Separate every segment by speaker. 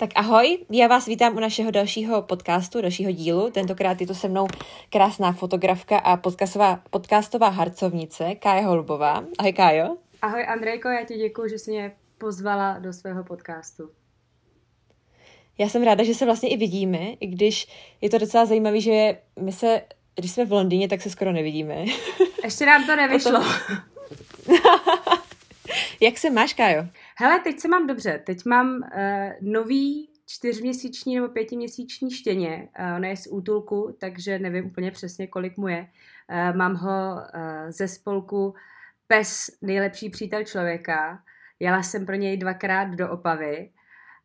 Speaker 1: Tak ahoj, já vás vítám u našeho dalšího podcastu, dalšího dílu. Tentokrát je to se mnou krásná fotografka a podcastová, podcastová harcovnice Kája Holubová. Ahoj Kájo.
Speaker 2: Ahoj Andrejko, já ti děkuji, že jsi mě pozvala do svého podcastu.
Speaker 1: Já jsem ráda, že se vlastně i vidíme, i když je to docela zajímavé, že my se, když jsme v Londýně, tak se skoro nevidíme.
Speaker 2: Ještě nám to nevyšlo.
Speaker 1: Jak se máš, Kájo?
Speaker 2: Hele, teď se mám dobře. Teď mám uh, nový čtyřměsíční nebo pětiměsíční štěně. Uh, ona je z útulku, takže nevím úplně přesně, kolik mu je. Uh, mám ho uh, ze spolku Pes nejlepší přítel člověka. Jela jsem pro něj dvakrát do Opavy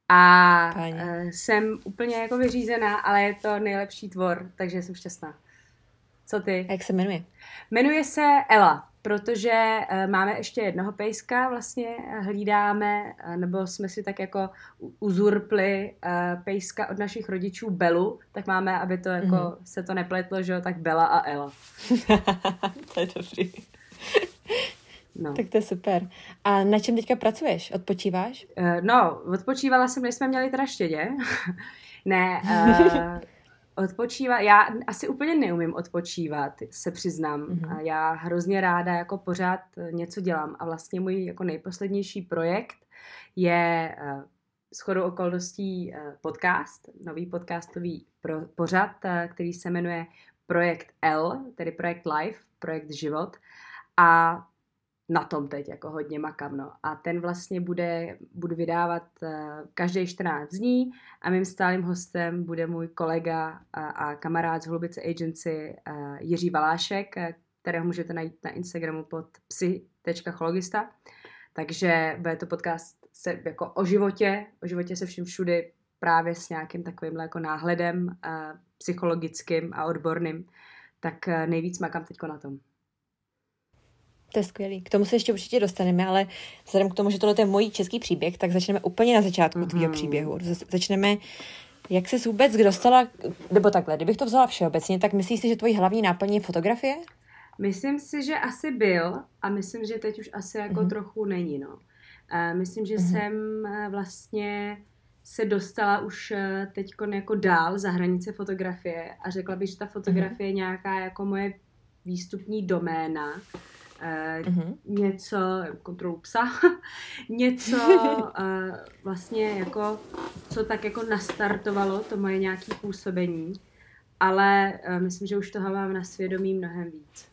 Speaker 2: a uh, jsem úplně jako vyřízená, ale je to nejlepší tvor, takže jsem šťastná. Co ty?
Speaker 1: A jak se jmenuje?
Speaker 2: Jmenuje se Ela protože uh, máme ještě jednoho pejska, vlastně hlídáme, uh, nebo jsme si tak jako uzurpli pejska od našich rodičů Belu, tak máme, aby to jako mm-hmm. se to nepletlo, že jo, tak Bela a Ela.
Speaker 1: to je dobrý. No. Tak to je super. A na čem teďka pracuješ? Odpočíváš?
Speaker 2: Uh, no, odpočívala jsem, než jsme měli teda štědě. ne, uh, Odpočívat, já asi úplně neumím odpočívat, se přiznám. Mm-hmm. Já hrozně ráda jako pořád něco dělám a vlastně můj jako nejposlednější projekt je uh, shodou okolností uh, podcast, nový podcastový pro, pořad, uh, který se jmenuje Projekt L, tedy Projekt Life, Projekt Život. A na tom teď jako hodně makám, no. A ten vlastně bude, budu vydávat uh, každý 14 dní a mým stálým hostem bude můj kolega a, a kamarád z Hlubice Agency uh, Jiří Valášek, uh, kterého můžete najít na Instagramu pod psy.chologista. Takže bude to podcast se, jako o životě, o životě se vším všudy, právě s nějakým takovým jako náhledem uh, psychologickým a odborným. Tak nejvíc makám teď na tom.
Speaker 1: To je skvělý. K tomu se ještě určitě dostaneme, ale vzhledem k tomu, že tohle je můj český příběh, tak začneme úplně na začátku mm-hmm. tvýho příběhu. Začneme, jak jsi vůbec dostala, nebo takhle, kdybych to vzala všeobecně, tak myslíš si, že tvojí hlavní náplň je fotografie?
Speaker 2: Myslím si, že asi byl a myslím, že teď už asi jako mm-hmm. trochu není, no. Uh, myslím, že mm-hmm. jsem uh, vlastně se dostala už uh, teď jako dál za hranice fotografie a řekla bych, že ta fotografie mm-hmm. je nějaká jako moje výstupní doména uh-huh. něco, kontrolu psa, něco uh, vlastně jako, co tak jako nastartovalo to moje nějaké působení, ale uh, myslím, že už toho mám na svědomí mnohem víc.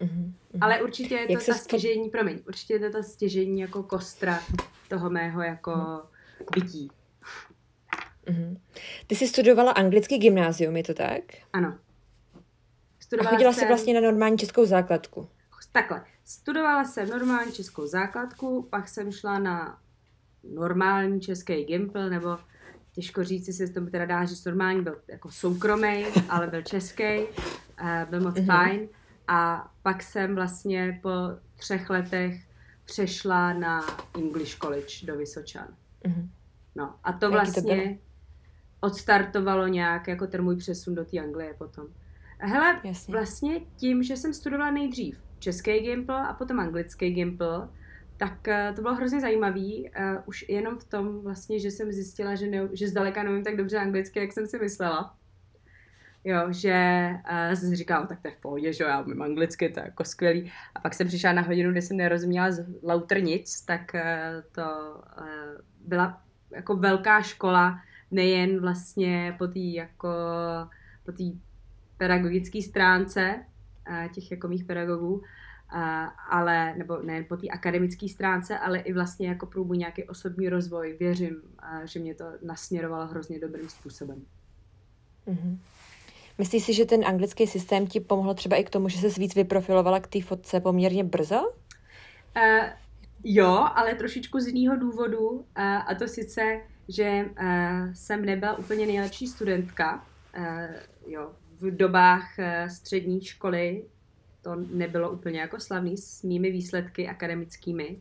Speaker 2: Uh-huh. Ale určitě je to Jak ta stěžení, spo... promiň, určitě je to ta stěžení jako kostra toho mého jako uh-huh. bytí.
Speaker 1: Uh-huh. Ty jsi studovala anglický gymnázium, je to tak?
Speaker 2: Ano.
Speaker 1: Studovala a chodila jsem... jsi vlastně na normální českou základku?
Speaker 2: Takhle, studovala jsem normální českou základku, pak jsem šla na normální český Gimpl, nebo těžko říct, jestli se tomu teda dá říct normální, byl jako soukromý, ale byl český, eh, byl moc mm-hmm. fajn. A pak jsem vlastně po třech letech přešla na English College do Vysočan. Mm-hmm. No a to vlastně to odstartovalo nějak jako ten můj přesun do té Anglie potom. Hele, Jasně. vlastně tím, že jsem studovala nejdřív český Gimple a potom anglický Gimple, tak uh, to bylo hrozně zajímavý, uh, už jenom v tom vlastně, že jsem zjistila, že, ne, že zdaleka nevím tak dobře anglicky, jak jsem si myslela. Jo, že uh, jsem si říkala, tak to je v pohodě, že jo, já umím anglicky, to je jako skvělý. A pak jsem přišla na hodinu, kdy jsem nerozuměla z lauter nic, tak uh, to uh, byla jako velká škola, nejen vlastně po té jako, po té pedagogické stránce, těch jako mých pedagogů, ale, nebo ne po té akademické stránce, ale i vlastně jako průbu nějaký osobní rozvoj. Věřím, že mě to nasměrovalo hrozně dobrým způsobem.
Speaker 1: Mm-hmm. Myslíš si, že ten anglický systém ti pomohl třeba i k tomu, že se víc vyprofilovala k té fotce poměrně brzo?
Speaker 2: Uh, jo, ale trošičku z jiného důvodu. Uh, a to sice, že uh, jsem nebyla úplně nejlepší studentka. Uh, jo, v dobách uh, střední školy to nebylo úplně jako slavný s mými výsledky akademickými.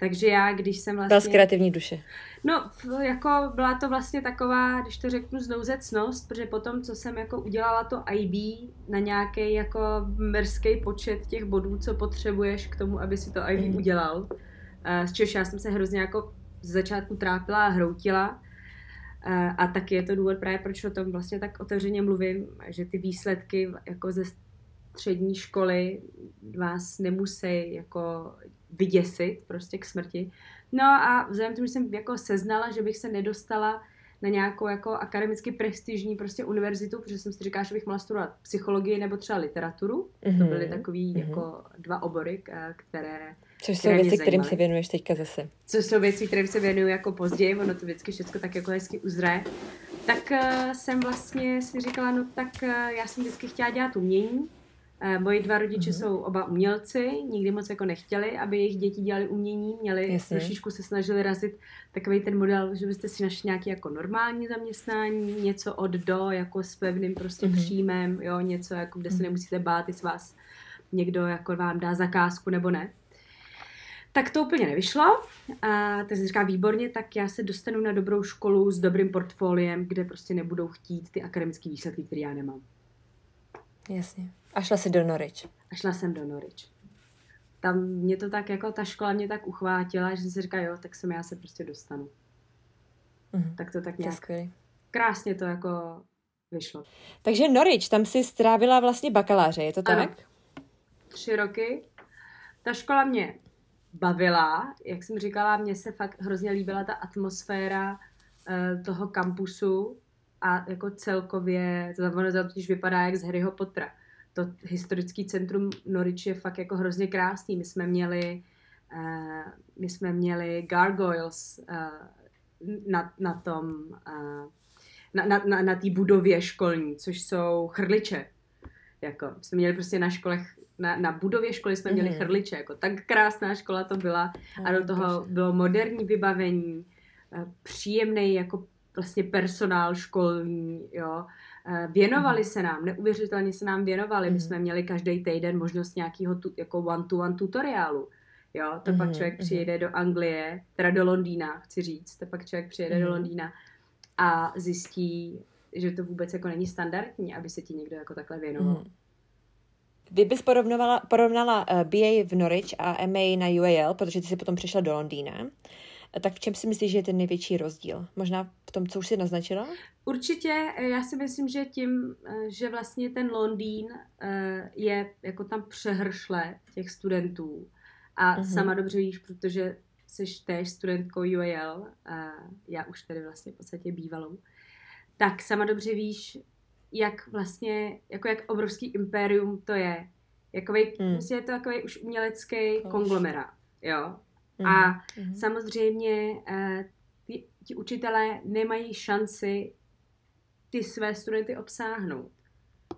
Speaker 2: Takže já, když jsem vlastně...
Speaker 1: Byla z kreativní duše.
Speaker 2: No, jako byla to vlastně taková, když to řeknu, znouzecnost, protože potom, co jsem jako udělala to IB na nějaký jako mrzký počet těch bodů, co potřebuješ k tomu, aby si to IB mm. udělal, z čehož já jsem se hrozně jako z začátku trápila a hroutila, A, a taky je to důvod právě, proč o tom vlastně tak otevřeně mluvím, že ty výsledky jako ze střední školy vás nemusí jako vyděsit prostě k smrti. No a vzhledem k tomu, že jsem jako seznala, že bych se nedostala na nějakou jako akademicky prestižní prostě univerzitu, protože jsem si říkala, že bych mohla studovat psychologii nebo třeba literaturu. Mm-hmm. To byly takový mm-hmm. jako dva obory, které
Speaker 1: Což jsou věci, kterým se věnuješ teďka zase.
Speaker 2: Což jsou věci, kterým se věnuju jako později, ono to vždycky všechno tak jako hezky uzraje. Tak uh, jsem vlastně si říkala, no tak uh, já jsem vždycky chtěla dělat umění, Eh, moji dva rodiče mm-hmm. jsou oba umělci, nikdy moc jako nechtěli, aby jejich děti dělali umění, měli Jasně. trošičku se snažili razit takový ten model, že byste si našli nějaký jako normální zaměstnání, něco od do, jako s pevným prostě mm-hmm. příjmem, jo, něco jako, kde se mhm. nemusíte bát, jestli vás někdo jako vám dá zakázku nebo ne. Tak to úplně nevyšlo. A tak jsem říká, výborně, tak já se dostanu na dobrou školu s dobrým portfoliem, kde prostě nebudou chtít ty akademické výsledky, které já nemám.
Speaker 1: Jasně. A šla jsi do Norwich.
Speaker 2: A šla jsem do Norwich. Tam mě to tak jako, ta škola mě tak uchvátila, že jsem si říkala, jo, tak jsem já se prostě dostanu. Mm. Tak to tak nějak to krásně to jako vyšlo.
Speaker 1: Takže Norwich, tam si strávila vlastně bakaláře, je to tak? Ano.
Speaker 2: Tři roky. Ta škola mě bavila, jak jsem říkala, mně se fakt hrozně líbila ta atmosféra uh, toho kampusu a jako celkově, to znamená, to vypadá jak z Harryho Pottera to historické centrum Norwich je fakt jako hrozně krásný. My jsme měli, uh, my jsme měli gargoyles uh, na, na tom, na, na, na, na té budově školní, což jsou chrliče. Jako, jsme měli prostě na školech na, na budově školy jsme měli mm-hmm. chrliče, jako tak krásná škola to byla a do toho bylo moderní vybavení, příjemný jako vlastně personál školní, jo, Eh, věnovali se nám, neuvěřitelně se nám věnovali. My mhm. jsme měli každý týden možnost nějakého tu, jako one-to-one tutoriálu. Jo, to mm-hmm, pak člověk mm-hmm. přijede do Anglie, teda do Londýna, chci říct, to pak člověk přijede mm-hmm. do mhm. Londýna a zjistí, že to vůbec jako není standardní, aby se ti někdo jako takhle věnoval. Mm.
Speaker 1: Kdybys porovnala, porovnala eh, BA v Norwich a MA na UAL, protože ty jsi potom přišla do Londýna, tak v čem si myslíš, že je ten největší rozdíl? Možná v tom, co už jsi naznačila?
Speaker 2: Určitě, eh, já si myslím, že tím, eh, že vlastně ten Londýn eh, je jako tam přehršle těch studentů a uh-huh. sama dobře víš, protože jsi též studentkou UAL, já už tedy vlastně v podstatě bývalou, tak sama dobře víš, jak vlastně, jako jak obrovský impérium to je. Jakovej, mm. vlastně je to takový už umělecký konglomerát, jo. Mm-hmm. A mm-hmm. samozřejmě uh, ty, ti učitelé nemají šanci ty své studenty obsáhnout.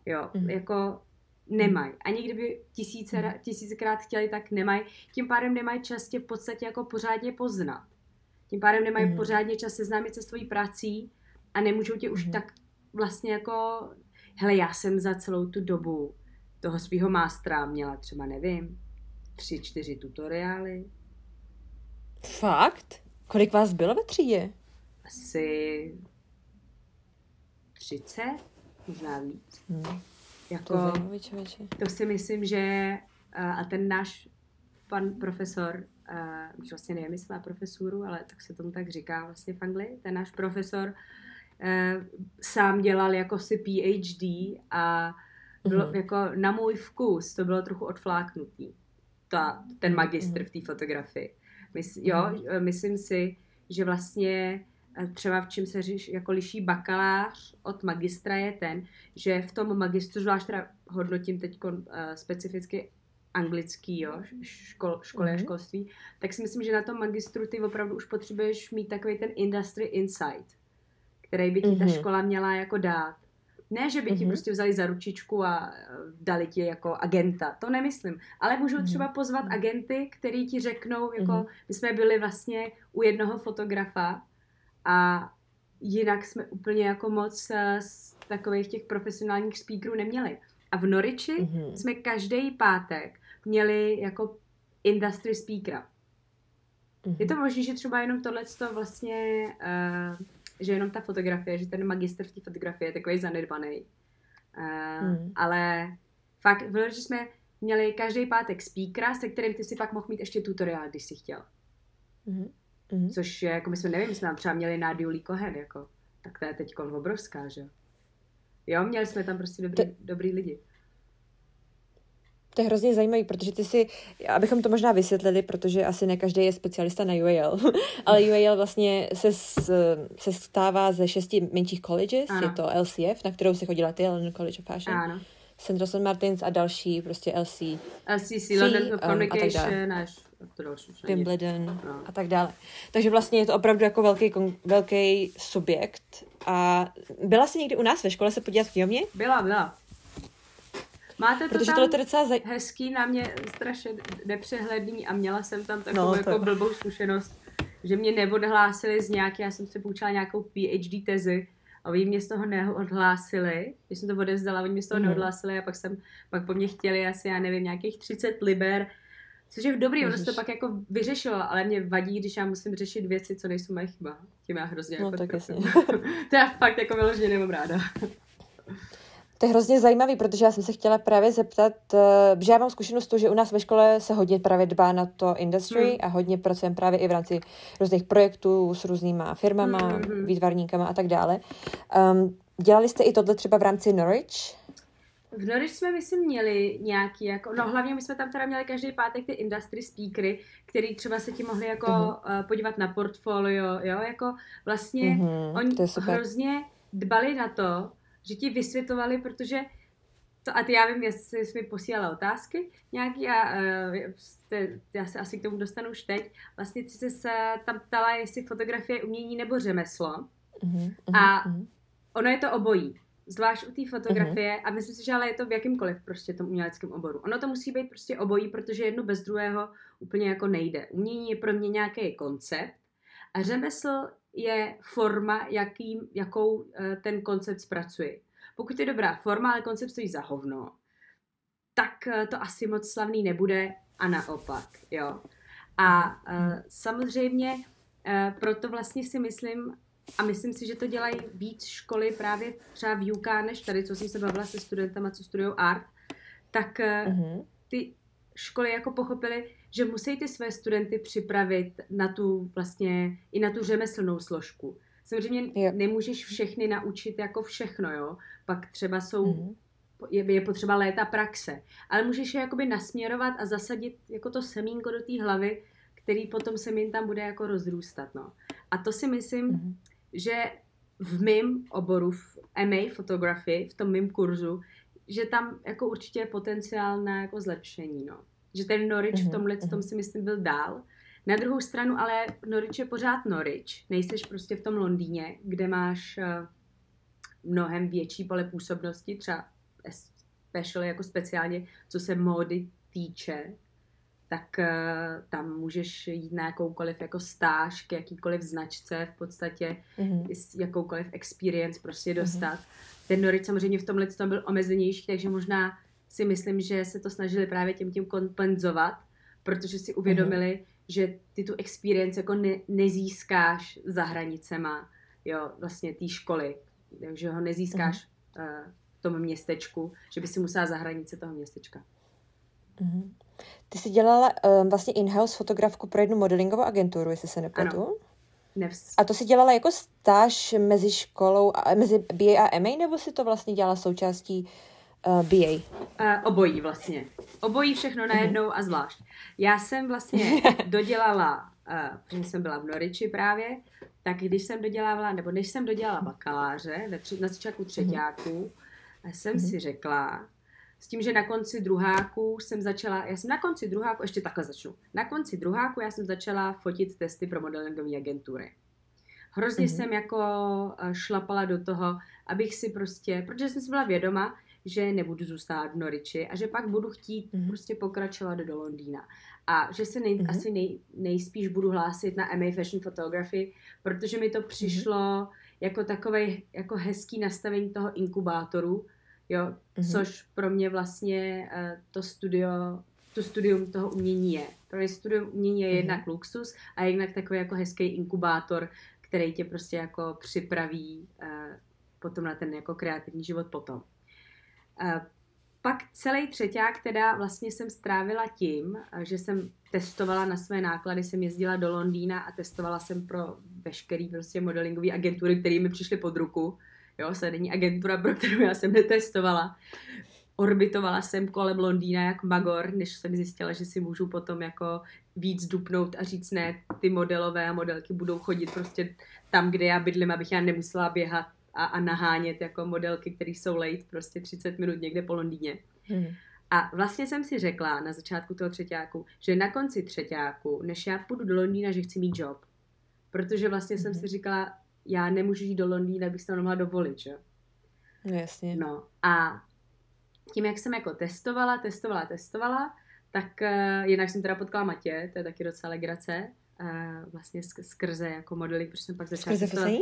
Speaker 2: Jo, mm-hmm. jako nemají. Ani kdyby tisíce, mm-hmm. tisícekrát chtěli, tak nemají. Tím pádem nemají čas tě v podstatě jako pořádně poznat. Tím pádem nemají mm-hmm. pořádně čas seznámit se s tvojí prací a nemůžou tě už mm-hmm. tak vlastně jako hele, já jsem za celou tu dobu toho svého mástra měla třeba, nevím, tři, čtyři tutoriály,
Speaker 1: Fakt? Kolik vás bylo ve třídě?
Speaker 2: Asi 30, možná víc. Hmm.
Speaker 1: Jako, to, zajímavý,
Speaker 2: to si myslím, že a ten náš pan profesor, už vlastně nevím, jestli má profesuru, ale tak se tomu tak říká vlastně v Anglii, ten náš profesor sám dělal jako si PhD a bylo mm-hmm. jako na můj vkus, to bylo trochu odfláknutý, ta, ten magistr mm-hmm. v té fotografii. Mys, jo, mhm. eh, myslím si, že vlastně eh, třeba v čem se říš, jako liší bakalář od magistra je ten, že v tom magistru, zvlášť teda hodnotím teď uh, specificky anglický, jo, škol, školy mm-hmm. a mhm. školství, tak si myslím, že na tom magistru ty opravdu už potřebuješ mít takový ten industry insight, který by ti mm-hmm. ta mhm. škola měla jako dát. Ne, že by ti mm-hmm. prostě vzali za ručičku a eh, dali ti jako agenta, to nemyslím. Ale můžou mm-hmm. třeba pozvat agenty, který ti řeknou, jako mm-hmm. my jsme byli vlastně u jednoho fotografa a jinak jsme úplně jako moc eh, z takových těch profesionálních speakerů neměli. A v Noriči mm-hmm. jsme každý pátek měli jako industry speakera. Mm-hmm. Je to možné, že třeba jenom tohle vlastně uh, že jenom ta fotografie, že ten magister v té fotografii je takový zanedbaný. Uh, hmm. Ale fakt, že jsme měli každý pátek speakera, se kterým ty si pak mohl mít ještě tutoriál, když si chtěl. Hmm. Hmm. Což je, jako my jsme, nevím, jsme tam třeba měli Nádiu Lee Cohen, jako. tak to je teď obrovská, že jo? měli jsme tam prostě dobrý, to... dobrý lidi.
Speaker 1: To je hrozně zajímavý, protože ty si, abychom to možná vysvětlili, protože asi ne každý je specialista na UAL, ale UAL vlastně se, se stává ze šesti menších colleges, ano. je to LCF, na kterou si chodila ty, London College of Fashion.
Speaker 2: Ano.
Speaker 1: Central St. Martins a další, prostě LC.
Speaker 2: LCC, London um, Communication, až to další.
Speaker 1: Wimbledon no. a tak dále. Takže vlastně je to opravdu jako velký, velký subjekt. A byla jsi někdy u nás ve škole se podívat v knihovně?
Speaker 2: Byla, byla. Máte to
Speaker 1: Protože
Speaker 2: tam
Speaker 1: tohle docela zaj...
Speaker 2: hezký, na mě strašně nepřehledný a měla jsem tam takovou no, jako blbou zkušenost, že mě neodhlásili z nějaké, já jsem se poučila nějakou PhD tezi a oni mě z toho neodhlásili, když jsem to odevzdala, oni mě z toho mm. neodhlásili a pak jsem, pak po mně chtěli asi, já nevím, nějakých 30 liber, což je v dobrý, ono se to pak jako vyřešilo, ale mě vadí, když já musím řešit věci, co nejsou moje chyba. Tím já hrozně
Speaker 1: no,
Speaker 2: jako
Speaker 1: tak jasně.
Speaker 2: to já fakt jako vyloženě nemám ráda.
Speaker 1: To je hrozně zajímavý, protože já jsem se chtěla právě zeptat, uh, že já mám zkušenost to, že u nás ve škole se hodně právě dbá na to industry hmm. a hodně pracujeme právě i v rámci různých projektů s různýma firmama, hmm. hmm, hmm. výtvarníkama a tak dále. Um, dělali jste i tohle třeba v rámci Norwich?
Speaker 2: V Norwich jsme, myslím, měli nějaký, jako, no hlavně my jsme tam teda měli každý pátek ty industry speakery, který třeba se ti mohli jako uh-huh. uh, podívat na portfolio, jo, jako vlastně uh-huh, oni hrozně dbali na to, že ti vysvětlovali, protože to, a ty já vím, jestli jsi mi posílala otázky nějaký a uh, já se asi k tomu dostanu už teď. Vlastně jsi se tam ptala, jestli fotografie umění nebo řemeslo. Uh-huh, a uh-huh. ono je to obojí. Zvlášť u té fotografie, uh-huh. a myslím si, že ale je to v jakýmkoliv prostě tom uměleckém oboru. Ono to musí být prostě obojí, protože jedno bez druhého úplně jako nejde. Umění je pro mě nějaký koncept a řemesl je forma, jakým, jakou uh, ten koncept zpracuje. Pokud je dobrá forma, ale koncept stojí za hovno, tak uh, to asi moc slavný nebude a naopak, jo. A uh, samozřejmě proto vlastně si myslím, a myslím si, že to dělají víc školy právě třeba v UK než tady, co jsem se bavila se studentama, co studují art, tak uh-huh. ty školy jako pochopily, že musí ty své studenty připravit na tu vlastně i na tu řemeslnou složku. Samozřejmě jo. nemůžeš všechny naučit jako všechno, jo. Pak třeba jsou, mm-hmm. je, je potřeba léta praxe, ale můžeš je jakoby nasměrovat a zasadit jako to semínko do té hlavy, který potom semín tam bude jako rozrůstat, no. A to si myslím, mm-hmm. že v mém oboru, v MA fotografii, v tom mém kurzu, že tam jako určitě je potenciál na jako zlepšení, no že ten Norwich mm-hmm. v mhm, tomhle tom mhm. si myslím byl dál. Na druhou stranu ale Norwich je pořád Norwich. Nejseš prostě v tom Londýně, kde máš uh, mnohem větší pole působnosti, třeba special jako speciálně, co se módy týče, tak uh, tam můžeš jít na jakoukoliv jako stáž k jakýkoliv značce v podstatě, mm-hmm. jakoukoliv experience prostě dostat. Mm-hmm. Ten Norwich samozřejmě v tomhle tom byl omezenější, takže možná si myslím, že se to snažili právě tím tím kompenzovat, protože si uvědomili, mm-hmm. že ty tu experience jako ne, nezískáš za hranicema, jo, vlastně té školy, že ho nezískáš mm-hmm. uh, v tom městečku, že by si musela za hranice toho městečka.
Speaker 1: Mm-hmm. Ty jsi dělala um, vlastně in-house fotografku pro jednu modelingovou agenturu, jestli se nepletu. Ano. Nevs. A to si dělala jako stáž mezi školou, a, mezi BA a MA, nebo si to vlastně dělala součástí uh, eh, BA?
Speaker 2: Uh, obojí vlastně. Obojí všechno najednou uh-huh. a zvlášť. Já jsem vlastně dodělala, uh, protože jsem byla v Noriči právě, tak když jsem dodělávala, nebo než jsem dodělala bakaláře ve tři, na začátku třetíáku, uh-huh. jsem uh-huh. si řekla, s tím, že na konci druháku jsem začala, já jsem na konci druháku, ještě takhle začnu, na konci druháku já jsem začala fotit testy pro modelingové agentury. Hrozně uh-huh. jsem jako šlapala do toho, abych si prostě, protože jsem si byla vědoma, že nebudu zůstat v Noriči a že pak budu chtít mm-hmm. prostě pokračovat do Londýna. A že se nej, mm-hmm. asi nej, nejspíš budu hlásit na MA Fashion Photography, protože mi to mhm. přišlo mm-hmm. jako takové jako hezký nastavení toho inkubátoru, jo, mm-hmm. což pro mě vlastně uh, to studio, to studium toho umění je. Pro mě studium umění je mm-hmm. jednak luxus a jednak takový jako hezký inkubátor, který tě prostě jako připraví uh, potom na ten jako kreativní život potom. Pak celý třeťák teda vlastně jsem strávila tím, že jsem testovala na své náklady, jsem jezdila do Londýna a testovala jsem pro veškerý prostě modelingové agentury, které mi přišly pod ruku. Jo, se není agentura, pro kterou já jsem netestovala. Orbitovala jsem kolem Londýna jak magor, než jsem zjistila, že si můžu potom jako víc dupnout a říct ne, ty modelové a modelky budou chodit prostě tam, kde já bydlím, abych já nemusela běhat a, a nahánět jako modelky, které jsou late prostě 30 minut někde po Londýně. Hmm. A vlastně jsem si řekla na začátku toho třetíku, že na konci třetíku, než já půjdu do Londýna, že chci mít job. Protože vlastně hmm. jsem si říkala, já nemůžu jít do Londýna, abych se to nemohla dovolit, že?
Speaker 1: No jasně.
Speaker 2: No a tím, jak jsem jako testovala, testovala, testovala, tak uh, jinak jsem teda potkala Matě, to je taky docela legrace, uh, vlastně skrze jako modeling, protože jsem pak začala...
Speaker 1: Skrze?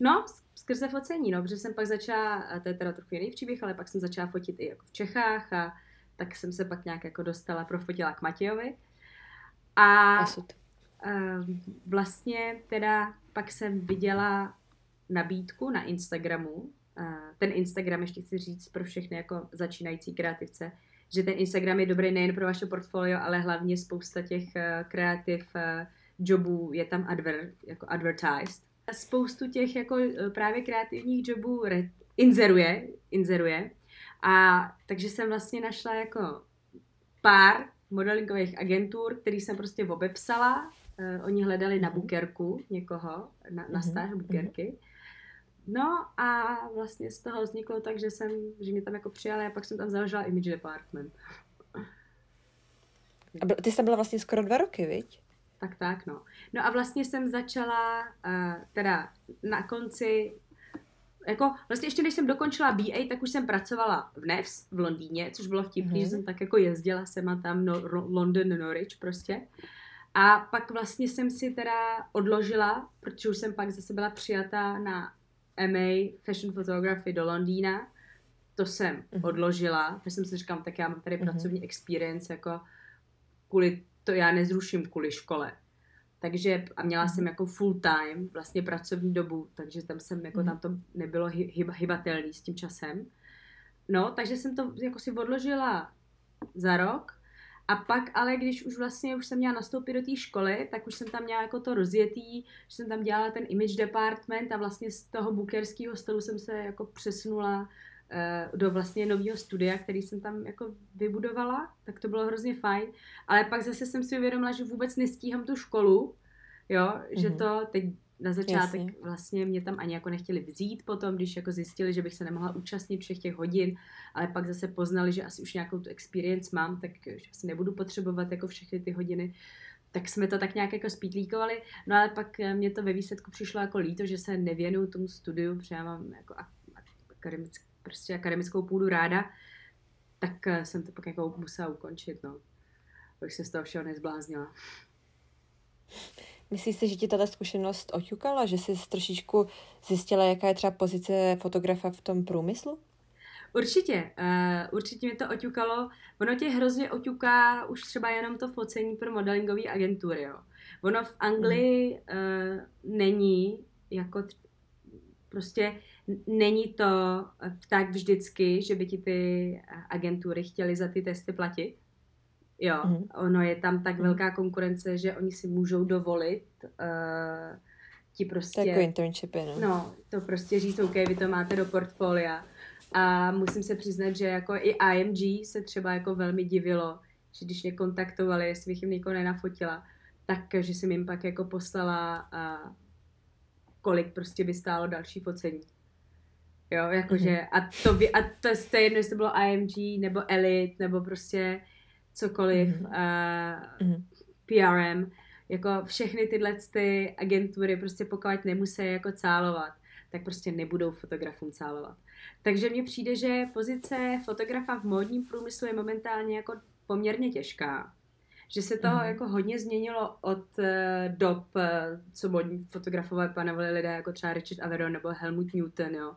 Speaker 2: No, skrze focení, no, protože jsem pak začala, a to je teda trochu jiný příběh, ale pak jsem začala fotit i jako v Čechách a tak jsem se pak nějak jako dostala, profotila k Matějovi. A Uh, vlastně teda pak jsem viděla nabídku na Instagramu. Ten Instagram, ještě chci říct pro všechny jako začínající kreativce, že ten Instagram je dobrý nejen pro vaše portfolio, ale hlavně spousta těch uh, kreativ uh, jobů je tam adver, jako advertised. Spoustu těch jako uh, právě kreativních jobů re- inzeruje, inzeruje. A takže jsem vlastně našla jako pár modelingových agentur, který jsem prostě obepsala. Uh, oni hledali na bukerku někoho, na, na mhm, stáž bukerky. No a vlastně z toho vzniklo tak, že jsem, že mě tam jako přijala a pak jsem tam založila image department.
Speaker 1: A ty jsi tam byla vlastně skoro dva roky, viď?
Speaker 2: Tak, tak, no. No a vlastně jsem začala, uh, teda na konci, jako vlastně ještě než jsem dokončila BA, tak už jsem pracovala v NEVS v Londýně, což bylo vtipný, mm-hmm. že jsem tak jako jezdila jsem a tam no, London Norwich prostě. A pak vlastně jsem si teda odložila, protože už jsem pak zase byla přijata na MA Fashion Photography do Londýna. To jsem mm-hmm. odložila, protože jsem si říkám, tak já mám tady mm-hmm. pracovní experience, jako kvůli to já nezruším kvůli škole. Takže a měla mm-hmm. jsem jako full time vlastně pracovní dobu, takže tam jsem jako mm-hmm. tam to nebylo hyb, hybatelný s tím časem. No, takže jsem to jako si odložila za rok a pak ale, když už vlastně už jsem měla nastoupit do té školy, tak už jsem tam měla jako to rozjetý, že jsem tam dělala ten image department a vlastně z toho bukerského stolu jsem se jako přesunula do vlastně nového studia, který jsem tam jako vybudovala, tak to bylo hrozně fajn. Ale pak zase jsem si uvědomila, že vůbec nestíhám tu školu, jo, mm-hmm. že mhm. to teď na začátek Jasně. vlastně mě tam ani jako nechtěli vzít potom, když jako zjistili, že bych se nemohla účastnit všech těch hodin, ale pak zase poznali, že asi už nějakou tu experience mám, tak že asi nebudu potřebovat jako všechny ty hodiny, tak jsme to tak nějak jako spítlíkovali, no ale pak eh, mě to ve výsledku přišlo jako líto, že se nevěnuju tomu studiu, protože já mám jako akademick, prostě akademickou půdu ráda, tak eh, jsem to pak jako musela ukončit, no. Abych se z toho všeho nezbláznila.
Speaker 1: Myslíš si, že ti tato zkušenost oťukala, že jsi trošičku zjistila, jaká je třeba pozice fotografa v tom průmyslu?
Speaker 2: Určitě, uh, určitě mě to oťukalo. Ono tě hrozně oťuká už třeba jenom to focení pro modelingové agentury. Jo. Ono v Anglii mm. uh, není jako t- prostě není to tak vždycky, že by ti ty agentury chtěly za ty testy platit. Jo, mm. ono je tam tak mm. velká konkurence, že oni si můžou dovolit uh, ti prostě...
Speaker 1: Jako internshipy, no.
Speaker 2: No, to prostě říct, OK, vy to máte do portfolia. A musím se přiznat, že jako i IMG se třeba jako velmi divilo, že když mě kontaktovali, jestli bych jim někoho nenafotila, tak, že jsem jim pak jako poslala uh, kolik prostě by stálo další focení. Jo, jakože, mm-hmm. a to, by, a to, to je jedno, jestli to bylo IMG, nebo Elite, nebo prostě cokoliv, mm-hmm. uh, PRM, jako všechny tyhle ty agentury prostě pokud nemusí jako cálovat, tak prostě nebudou fotografům cálovat. Takže mně přijde, že pozice fotografa v módním průmyslu je momentálně jako poměrně těžká. Že se to mm. jako hodně změnilo od uh, dob, uh, co módní fotografové panovali lidé jako třeba Richard Avedon nebo Helmut Newton, jo,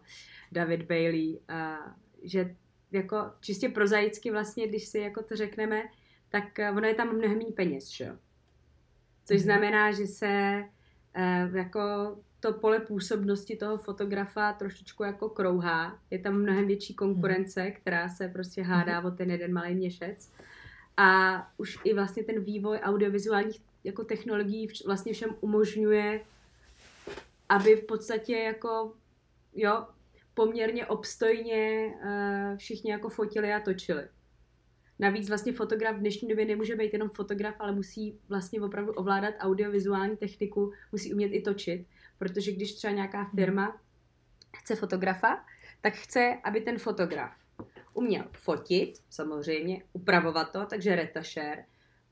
Speaker 2: David Bailey, uh, že jako čistě prozaicky vlastně, když si jako to řekneme, tak eh, ono je tam mnohem méně peněz, že jo. Což mm znamená, že se uh, jako to pole působnosti toho fotografa trošičku jako krouhá. Je tam mnohem větší konkurence, mm která se prostě hádá mm o ten jeden malý měšec. A už i vlastně ten vývoj audiovizuálních jako technologií vlastně všem umožňuje aby v podstatě jako, jo, poměrně obstojně uh, všichni jako fotili a točili. Navíc vlastně fotograf v dnešní době nemůže být jenom fotograf, ale musí vlastně opravdu ovládat audiovizuální techniku, musí umět i točit, protože když třeba nějaká firma chce fotografa, tak chce, aby ten fotograf uměl fotit, samozřejmě, upravovat to, takže retašer,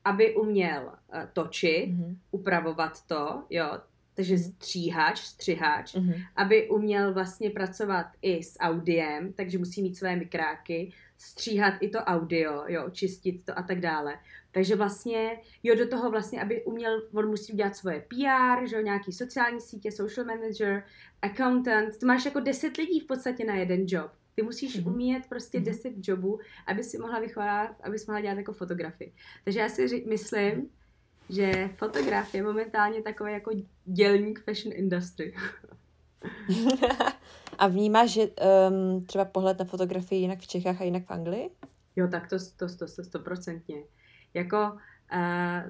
Speaker 2: aby uměl uh, točit, mm-hmm. upravovat to, jo, takže mhm. stříhač, střihač, mm-hmm. aby uměl vlastně pracovat i s audiem, takže musí mít své mikráky, stříhat i to audio, jo, čistit to a tak dále. Takže vlastně, jo, do toho vlastně, aby uměl, on musí udělat svoje PR, že jo, nějaký sociální sítě, social manager, accountant, to máš jako deset lidí v podstatě na jeden job. Ty musíš mm-hmm. umět prostě mm-hmm. deset jobů, aby si mohla vychovávat, aby si mohla dělat jako fotografii. Takže já si myslím, že fotograf je momentálně takový jako dělník fashion industry.
Speaker 1: a vnímáš, že um, třeba pohled na fotografii jinak v Čechách a jinak v Anglii?
Speaker 2: Jo, tak to, to, to, to stoprocentně. Jako uh,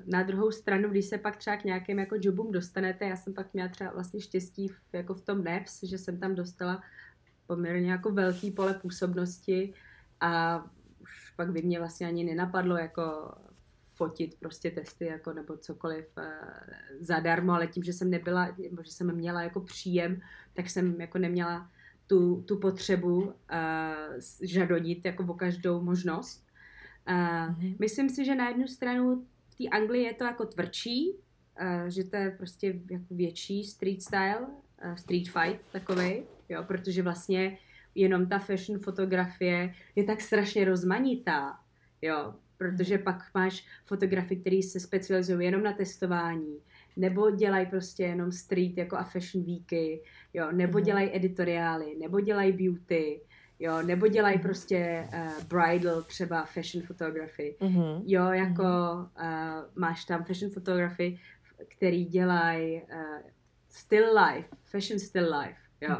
Speaker 2: na druhou stranu, když se pak třeba k nějakým jako jobům dostanete, já jsem pak měla třeba vlastně štěstí v, jako v tom NEPS, že jsem tam dostala poměrně jako velký pole působnosti a už pak by mě vlastně ani nenapadlo jako fotit prostě testy jako nebo cokoliv uh, zadarmo, ale tím, že jsem nebyla, nebo že jsem měla jako příjem, tak jsem jako neměla tu, tu potřebu uh, žadonit jako o každou možnost. Uh, mm-hmm. Myslím si, že na jednu stranu v té Anglii je to jako tvrdší, uh, že to je prostě jako větší street style, uh, street fight takový, jo, protože vlastně jenom ta fashion fotografie je tak strašně rozmanitá, jo, protože pak máš fotografy, které se specializují jenom na testování, nebo dělají prostě jenom street jako a fashion weeky, jo, nebo mm-hmm. dělají editoriály, nebo dělají beauty, jo, nebo dělají mm-hmm. prostě uh, bridal třeba fashion photography, jo, jako uh, máš tam fashion photography, který dělají uh, still life, fashion still life, jo.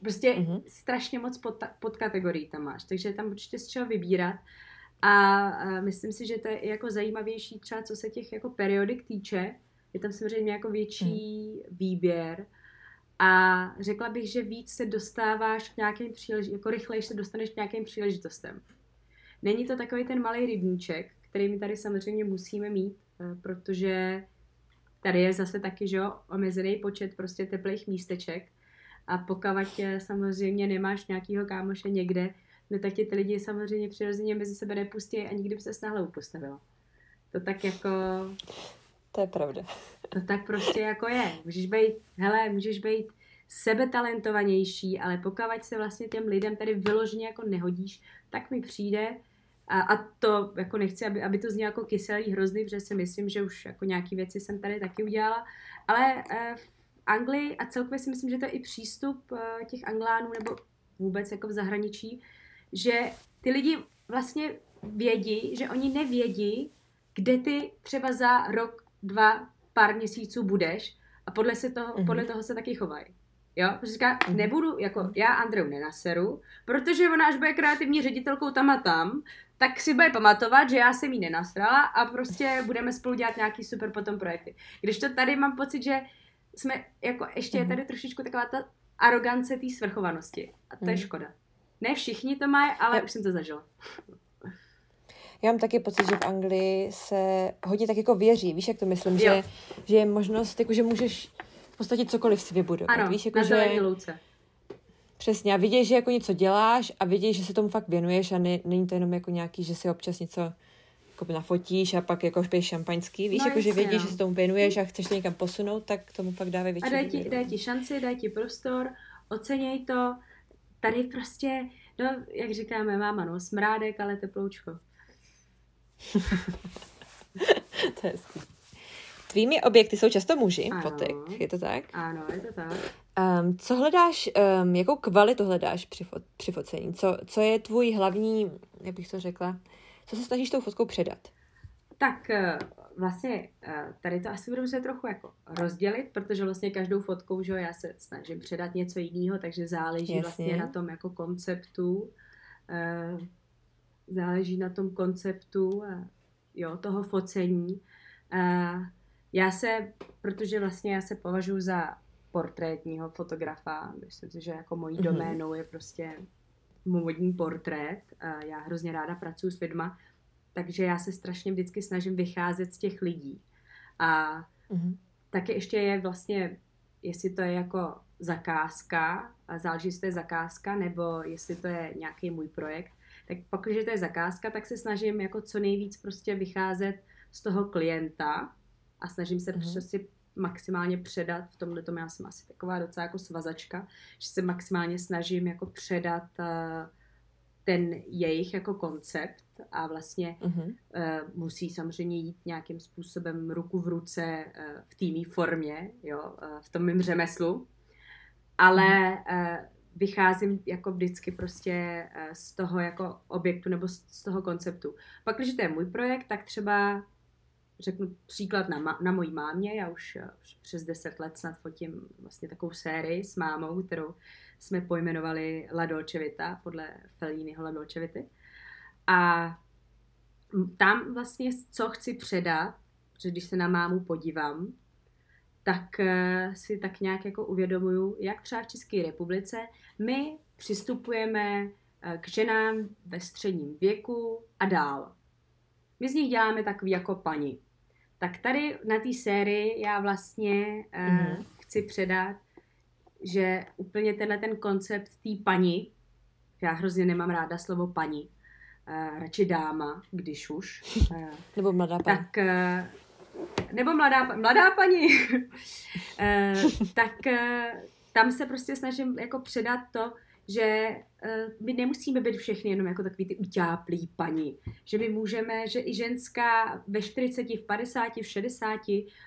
Speaker 2: Prostě mm-hmm. strašně moc pod, podkategorií tam máš, takže tam určitě z čeho vybírat. A, a myslím si, že to je jako zajímavější třeba co se těch jako periodik týče. Je tam samozřejmě jako větší hmm. výběr. A řekla bych, že víc se dostáváš k nějakým příležitostem, jako rychleji se dostaneš k nějakým příležitostem. Není to takový ten malý rybníček, který my tady samozřejmě musíme mít, eh, protože tady je zase taky, že jo, omezený počet prostě teplých místeček a pokud samozřejmě nemáš nějakýho kámoše někde, no tak ti ty lidi samozřejmě přirozeně mezi sebe nepustí a nikdy by se náhle postavila. To tak jako...
Speaker 1: To je pravda.
Speaker 2: To tak prostě jako je. Můžeš být, hele, můžeš být sebetalentovanější, ale pokud se vlastně těm lidem tady vyloženě jako nehodíš, tak mi přijde, a, a to jako nechci, aby, aby to znělo jako kyselý hrozný, protože si myslím, že už jako nějaký věci jsem tady taky udělala, ale eh, Anglii a celkově si myslím, že to je i přístup eh, těch Anglánů nebo vůbec jako v zahraničí, že ty lidi vlastně vědí, že oni nevědí, kde ty třeba za rok, dva, pár měsíců budeš a podle, se toho, mm-hmm. podle toho se taky chovají. Jo, protože říká, mm-hmm. nebudu, jako já Andreu nenaseru, protože ona až bude kreativní ředitelkou tam a tam, tak si bude pamatovat, že já jsem jí nenasrala a prostě budeme spolu dělat nějaký super potom projekty. Když to tady mám pocit, že jsme, jako ještě je mhm. tady trošičku taková ta arogance té svrchovanosti. A to je mhm. škoda. Ne všichni to mají, ale už jsem to zažila.
Speaker 1: Já mám taky pocit, že v Anglii se hodně tak jako věří, víš, jak to myslím, že, že je možnost, jako, že můžeš v podstatě cokoliv si vybudovat.
Speaker 2: Ano,
Speaker 1: víš, jako,
Speaker 2: na že, louce.
Speaker 1: Přesně, a viděš, že jako něco děláš a viděš, že se tomu fakt věnuješ a ne, není to jenom jako nějaký, že si občas něco jako nafotíš a pak jako piješ šampaňský, víš, no, jako, že vědíš, no. že se tomu věnuješ a chceš to někam posunout, tak tomu pak dávají větší.
Speaker 2: A daj ti, daj ti šanci, daj ti prostor, oceněj to, tady prostě, no, jak říkáme máma, no, smrádek, ale teploučko.
Speaker 1: to je skvělé. Tvými objekty jsou často muži, ano, fotek, je to tak?
Speaker 2: Ano, je to tak.
Speaker 1: Um, co hledáš, um, jakou kvalitu hledáš při, fo- při focení? Co, co je tvůj hlavní, jak bych to řekla, co se snažíš tou fotkou předat?
Speaker 2: Tak eh, vlastně eh, tady to asi budu muset trochu jako rozdělit, protože vlastně každou fotkou, že já se snažím předat něco jiného, takže záleží Jasně. vlastně na tom jako konceptu, eh, záleží na tom konceptu jo, toho focení. Já se, protože vlastně já se považuji za portrétního fotografa. Myslím si, že jako mojí
Speaker 1: Mhm.
Speaker 2: doménou je prostě módní portrét. Já hrozně ráda pracuji s lidma, takže já se strašně vždycky snažím vycházet z těch lidí. A
Speaker 1: Mhm.
Speaker 2: taky ještě je vlastně, jestli to je jako zakázka, a záleží, jestli to je zakázka, nebo jestli to je nějaký můj projekt, tak pokud to je zakázka, tak se snažím jako co nejvíc prostě vycházet z toho klienta a snažím se
Speaker 1: Mhm.
Speaker 2: mm-hmm. si maximálně předat, v tomhle tom já jsem asi taková docela jako svazačka, že se maximálně snažím jako předat eh, ten jejich jako koncept a vlastně eh, musí samozřejmě jít nějakým způsobem ruku v ruce eh, v týmí formě, jo, v tom mým řemeslu, ale eh, vycházím jako vždycky prostě z toho jako objektu nebo z, z toho konceptu. Pak, když to je můj projekt, tak třeba řeknu příklad na, ma- na mojí mámě, já už, eh, už přes 10 let snad fotím vlastně takovou sérii s mámou, kterou jsme pojmenovali La Dolce Vita, podle Felliniho La Dolce Vity. A tam vlastně, co chci předat, protože když se na mámu podívám, tak eh, si tak nějak jako uvědomuju, jak třeba v České republice my přistupujeme eh, k ženám ve středním věku a dál. My z nich děláme takový jako paní. Tak tady na té sérii já vlastně
Speaker 1: Mhm.
Speaker 2: chci předat, že úplně tenhle ten koncept té paní, já hrozně nemám ráda slovo paní, eh, radši dáma, když už, eh,
Speaker 1: Nebo mladá paní.
Speaker 2: tak, eh, nebo mladá, mladá paní, Eh, tak eh, tam se prostě snažím jako předat to, že eh, my nemusíme být všechny jenom jako takový ty utáplí paní. Že my můžeme, že i ženská ve 40, v 50, v 60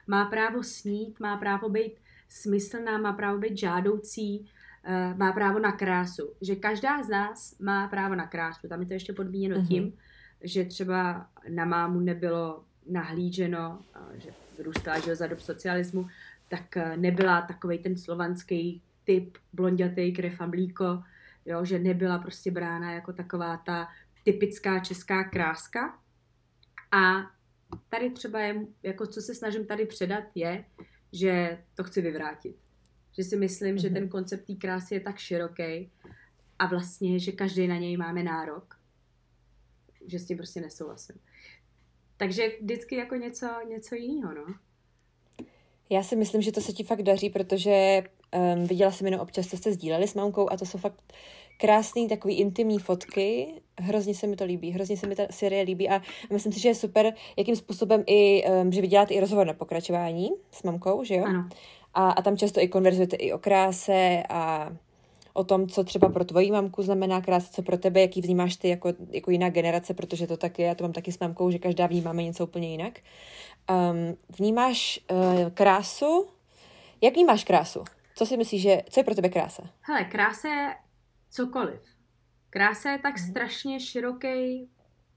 Speaker 2: má právo snít, má právo být smyslná, má právo být žádoucí, eh, má právo na krásu. Že každá z nás má právo na krásu. Tam je to ještě podmíněno
Speaker 1: Mhm.
Speaker 2: tím, že třeba na mámu nebylo nahlíženo, eh, že vyrůstala že za dob socialismu, tak nebyla takový ten slovanský typ blondětej krev a mlíko, jo, že nebyla prostě brána jako taková ta typická česká kráska. A tady třeba je, jako co se snažím tady předat je, že to chci vyvrátit. Že si myslím, že
Speaker 1: Mhm.
Speaker 2: ten koncept té krásy je tak široký a vlastně, že každý na něj máme nárok. Že s tím prostě nesouhlasím. Takže vždycky jako něco, něco jiného, no.
Speaker 1: Já si myslím, že to se ti fakt daří, protože um, viděla jsem jenom občas, co jste sdíleli s mamkou a to jsou fakt krásný takový intimní fotky. Hrozně se mi to líbí, hrozně se mi ta série líbí a myslím si, že je super, jakým způsobem i, um, že vy děláte i rozhovor na pokračování s mamkou, že jo?
Speaker 2: Ano.
Speaker 1: A, a tam často i konverzujete i o kráse a o tom, co třeba pro tvoji mamku znamená krása, co pro tebe, jaký vnímáš ty jako, jako jiná generace, protože to taky, já to mám taky s mamkou, že každá vnímáme něco úplně jinak. Um, vnímáš uh, krásu? Jak vnímáš krásu? Co si myslíš, že, co je pro tebe krása?
Speaker 2: Hele, krása je cokoliv. Krása je tak
Speaker 1: Mhm.
Speaker 2: strašně široký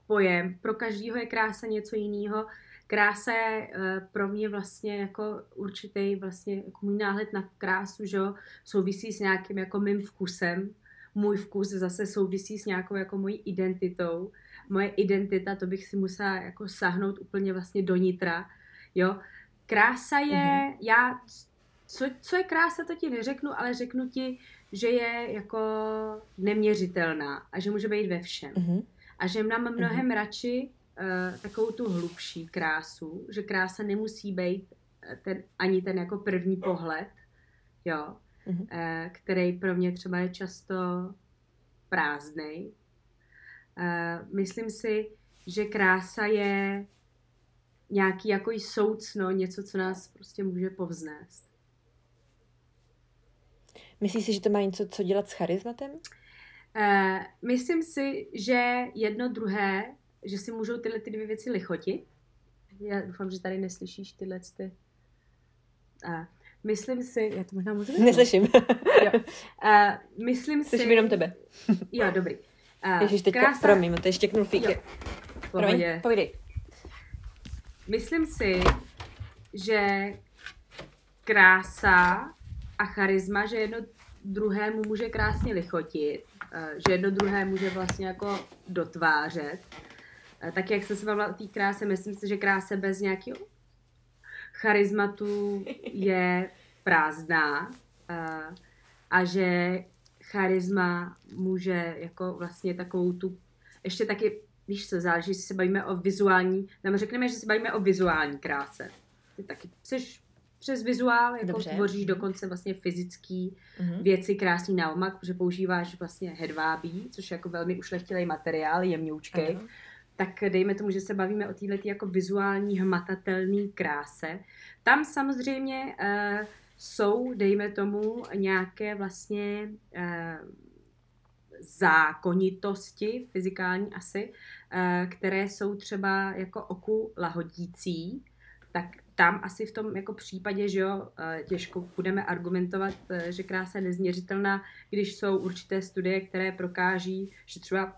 Speaker 2: pojem. Pro každého je krása něco jiného. Krása je eh, pro mě vlastně jako určitý vlastně jako můj náhled na krásu, že jo, souvisí s nějakým jako mým vkusem. Můj vkus zase souvisí s nějakou jako mojí identitou. Moje identita, to bych si musela jako sáhnout úplně vlastně do nitra, jo. Krása je,
Speaker 1: Mhm.
Speaker 2: já, co, co je krása, to ti neřeknu, ale řeknu ti, že je jako neměřitelná a že může být ve všem.
Speaker 1: Uh-huh.
Speaker 2: A že mám mnohem radši uh, takovou tu hlubší krásu, že krása nemusí být eh, ten, ani ten jako první pohled, jo,
Speaker 1: Mhm.
Speaker 2: uh, který pro mě třeba je často prázdnej. Uh, myslím si, že krása je nějaký jako soucno, něco, co nás prostě může povznést.
Speaker 1: Myslíš si, že to má něco co dělat s charizmatem?
Speaker 2: Uh, myslím si, že jedno druhé, že si můžou tyhle ty dvě věci lichotit. Já doufám, že tady neslyšíš tyhle ty. Uh, myslím si, já to možná můžu
Speaker 1: Neslyším.
Speaker 2: Jo. Uh, myslím
Speaker 1: Slyším
Speaker 2: si...
Speaker 1: jenom tebe.
Speaker 2: Jo, dobrý. Uh,
Speaker 1: Ježiš, teďka, krása... promiň, to ještě knuflík.
Speaker 2: Jo. v pohodě.
Speaker 1: povídej.
Speaker 2: Myslím si, že krása a charisma, že jedno druhému může krásně lichotit, eh, že jedno druhé může vlastně jako dotvářet. Eh, Tak jak se bavila o té kráse, myslím si, že kráse bez nějakého charizmatu je prázdná uh, a že charisma může jako vlastně takovou tu, ještě taky, víš co, záleží, jestli se bavíme o vizuální, tam řekneme, že se bavíme o vizuální kráse. Ty taky jsi přes vizuál, jako Dobře. tvoříš dokonce vlastně fyzický mm-hmm. věci krásný naomak, protože používáš vlastně hedvábí, což je jako velmi ušlechtilý materiál, jemňoučký. Uh-huh. Tak dejme tomu, že se bavíme o této jako vizuální hmatatelné kráse. Tam samozřejmě uh, jsou, dejme tomu, nějaké vlastně uh, zákonitosti, fyzikální asi, uh, které jsou třeba jako oku lahodící, tak tam asi v tom jako případě, že jo, eh, těžko budeme argumentovat, eh, že krása je nezměřitelná, když jsou určité studie, které prokáží, že třeba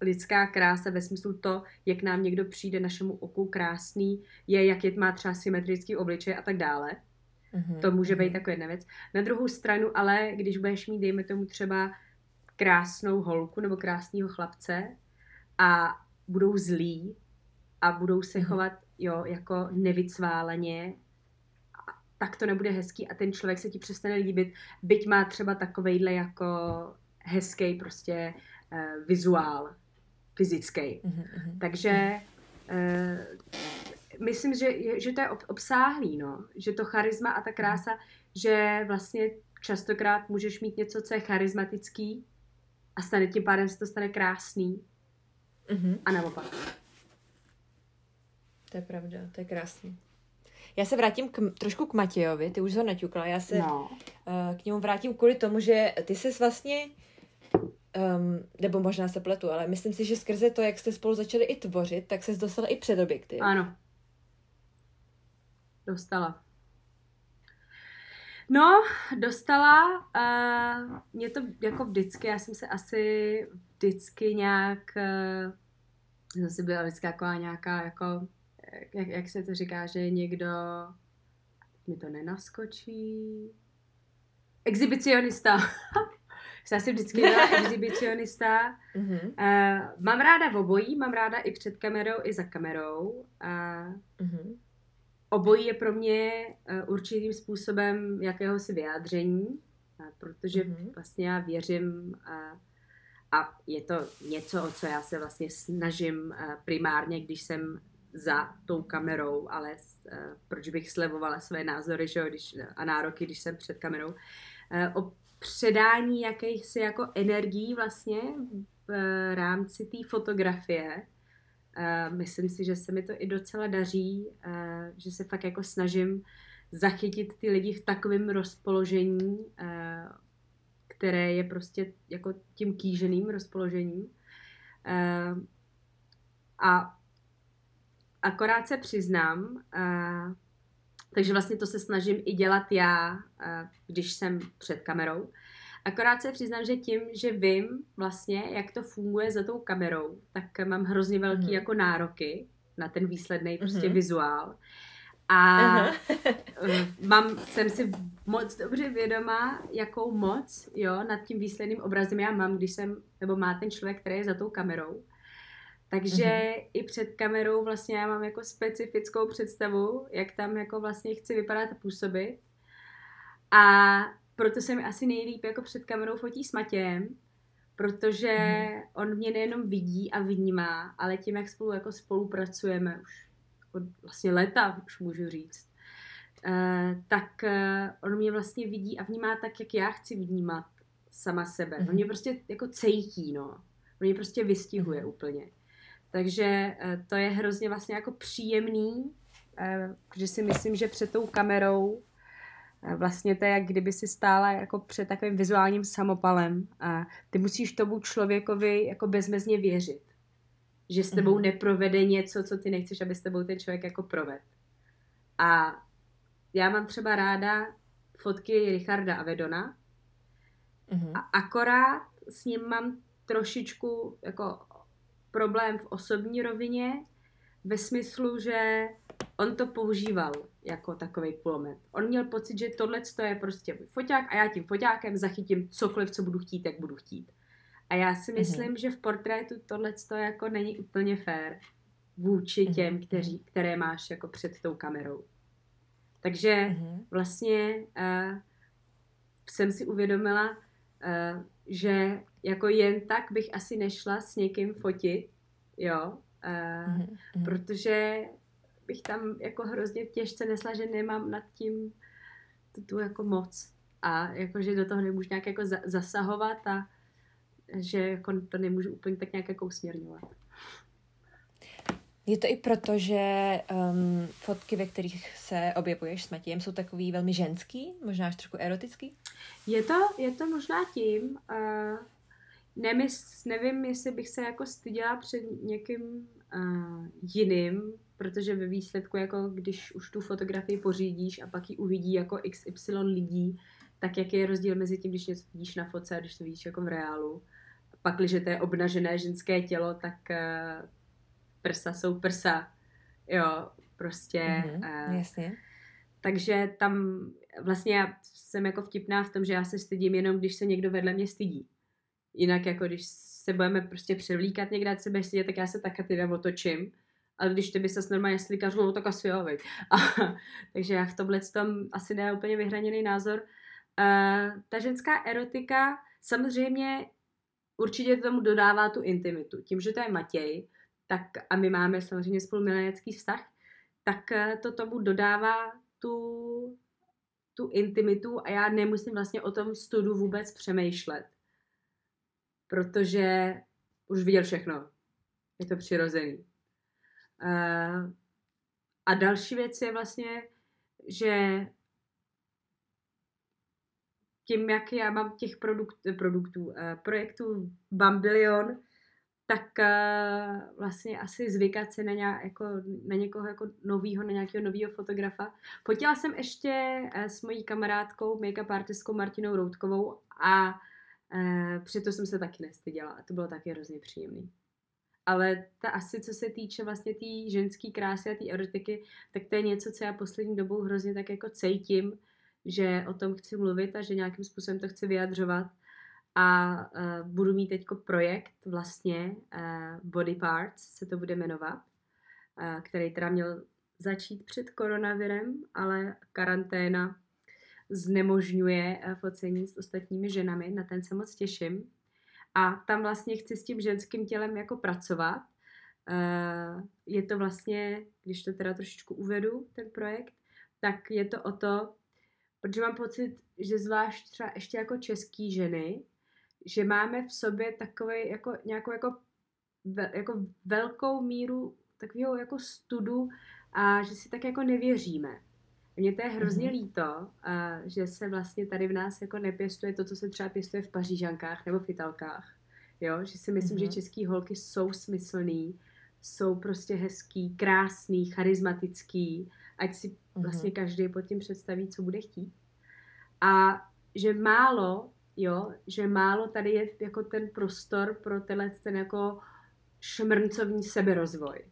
Speaker 2: lidská krása ve smyslu to, jak nám někdo přijde našemu oku krásný, je, jak je má třeba symetrický obličej a tak dále. Mm-hmm. To může být jako jedna věc. Na druhou stranu, ale když budeš mít, dejme tomu třeba krásnou holku nebo krásného chlapce a budou zlí a budou se mm-hmm. chovat jo, jako nevycváleně, tak to nebude hezký a ten člověk se ti přestane líbit, byť má třeba takovejhle jako hezký prostě uh, vizuál, fyzický. Mm-hmm. Takže uh, myslím, že, že to je obsáhlý, no. Že to charisma a ta krása, že vlastně častokrát můžeš mít něco, co je charismatický a stane tím pádem se to stane krásný. Mm-hmm. A naopak.
Speaker 1: To je pravda, to je krásný. Já se vrátím k, trošku k Matějovi, ty už ho naťukla, já se no. uh, k němu vrátím kvůli tomu, že ty jsi vlastně, um, nebo možná se pletu, ale myslím si, že skrze to, jak jste spolu začali i tvořit, tak se dostala i před objektiv.
Speaker 2: Ano. Dostala. No, dostala, uh, mě to jako vždycky, já jsem se asi vždycky nějak, uh, zase byla vždycky taková nějaká jako jak, jak se to říká, že někdo mi to nenaskočí. Exhibicionista. Já jsem vždycky byla exhibicionista. Mm-hmm. Uh, mám ráda v obojí, mám ráda i před kamerou, i za kamerou. Uh, mm-hmm. Obojí je pro mě uh, určitým způsobem jakéhosi vyjádření, uh, protože mm-hmm. vlastně já věřím uh, a je to něco, o co já se vlastně snažím uh, primárně, když jsem za tou kamerou, ale uh, proč bych slevovala své názory že, když, a nároky, když jsem před kamerou. Uh, o předání jakýchsi jako energií vlastně v uh, rámci té fotografie. Myslím si, že se mi to i docela daří, že se fakt jako snažím zachytit ty lidi v takovém rozpoložení, které je prostě jako tím kýženým rozpoložením. A akorát se přiznám, uh, takže vlastně to se snažím i dělat já, uh, když jsem před kamerou. Akorát se přiznám, že tím, že vím vlastně, jak to funguje za tou kamerou, tak mám hrozně velký mm. jako nároky na ten výsledný prostě mm-hmm. vizuál. A uh, mám, jsem si moc dobře vědomá, jakou moc jo, nad tím výsledným obrazem já mám, když jsem, nebo má ten člověk, který je za tou kamerou. Takže mm-hmm. i před kamerou vlastně já mám jako specifickou představu, jak tam jako vlastně chci vypadat a působit. A proto se mi asi nejlíp jako před kamerou fotí s Matějem, protože mm. on mě nejenom vidí a vnímá, ale tím, jak spolu jako spolupracujeme už od vlastně leta, už můžu říct, uh, tak uh, on mě vlastně vidí a vnímá tak, jak já chci vnímat sama sebe. Mm. On mě mhm. prostě jako cejtí, no. On mě prostě vystihuje mm. úplně. Takže eh, to je hrozně vlastně jako příjemný, eh, protože si myslím, že před tou kamerou eh, vlastně to je, jak kdyby si stála jako před takovým vizuálním samopalem a ty musíš tomu člověkovi jako bezmezně věřit. Že s tebou mm-hmm. neprovede něco, co ty nechceš, aby s tebou ten člověk jako proved. A já mám třeba ráda fotky Richarda Avedona mm-hmm. a akorát s ním mám trošičku jako problém v osobní rovině, ve smyslu, že on to používal jako takový kulomet. On měl pocit, že tohle je prostě můj foťák a já tím foťákem zachytím cokoliv, co budu chtít, jak budu chtít. A já si mhm. myslím, mm-hmm. že v portrétu tohle jako není úplně fér vůči mm-hmm. těm, kteří, které máš jako před tou kamerou. Takže mm-hmm. vlastně uh, jsem si uvědomila, že jako jen tak bych asi nešla s někým fotit, jo, mm-hmm. protože bych tam jako hrozně těžce nesla, že nemám nad tím tu, tu jako moc a jako, že do toho nemůžu nějak jako za, zasahovat a že jako to nemůžu úplně tak nějak jako usměrňovat.
Speaker 1: Je to i proto, že um, fotky, ve kterých se objevuješ s Matějem, jsou takový velmi ženský, možná až trošku erotický?
Speaker 2: Je to, je to možná tím. Uh, nemys, nevím, jestli bych se jako styděla před někým uh, jiným, protože ve výsledku, jako když už tu fotografii pořídíš a pak ji uvidí jako XY lidí, tak jaký je rozdíl mezi tím, když něco vidíš na fotce a když to vidíš jako v reálu. Pak, když to je obnažené ženské tělo, tak uh, prsa jsou prsa. Jo, prostě.
Speaker 1: Mm-hmm, uh, jasně.
Speaker 2: Takže tam vlastně já jsem jako vtipná v tom, že já se stydím jenom, když se někdo vedle mě stydí. Jinak jako když se budeme prostě převlíkat někde, ať se bude stydět, tak já se také teda otočím. Ale když ty by se normálně slíkáš, no tak asi jo, A, takže já v tomhle tom asi ne úplně vyhraněný názor. Uh, ta ženská erotika samozřejmě určitě tomu dodává tu intimitu. Tím, že to je Matěj, tak a my máme samozřejmě spolu milenecký vztah, tak eh, to tomu dodává tu, tu intimitu a já nemusím vlastně o tom studu vůbec přemýšlet. Protože už viděl všechno. Je to přirozený. Uh, a další věc je vlastně, že tím, jak já mám těch produkt, produktů, uh, projektů Bambilion, tak uh, vlastně asi zvykat se na, nějak, jako, na někoho jako novýho, na nějakého nového fotografa. Potila jsem ještě uh, s mojí kamarádkou, make-up artistkou Martinou Routkovou a uh, přitom jsem se taky nestyděla a to bylo taky hrozně příjemný. Ale ta asi, co se týče vlastně té tý ženské krásy a té erotiky, tak to je něco, co já poslední dobou hrozně tak jako cítím, že o tom chci mluvit a že nějakým způsobem to chci vyjadřovat a uh, budu mít teď projekt vlastně uh, Body Parts se to bude jmenovat, uh, který teda měl začít před koronavirem, ale karanténa znemožňuje uh, focení s ostatními ženami, na ten se moc těším. A tam vlastně chci s tím ženským tělem jako pracovat. Uh, je to vlastně, když to teda trošičku uvedu, ten projekt, tak je to o to, protože mám pocit, že zvlášť třeba ještě jako český ženy, že máme v sobě takový jako nějakou jako, ve, jako velkou míru takového jako studu a že si tak jako nevěříme. Mně to je hrozně mm-hmm. líto, a, že se vlastně tady v nás jako nepěstuje to, co se třeba pěstuje v Pařížankách nebo v Italkách. Jo, že si myslím, mm-hmm. že mhm. český holky jsou smyslný, jsou prostě hezký, krásný, charismatický, ať si mm-hmm. vlastně každý pod tím představí, co bude chtít. A že málo jo, že málo tady je jako ten prostor pro tenhle ten jako šmrncovní seberozvoj.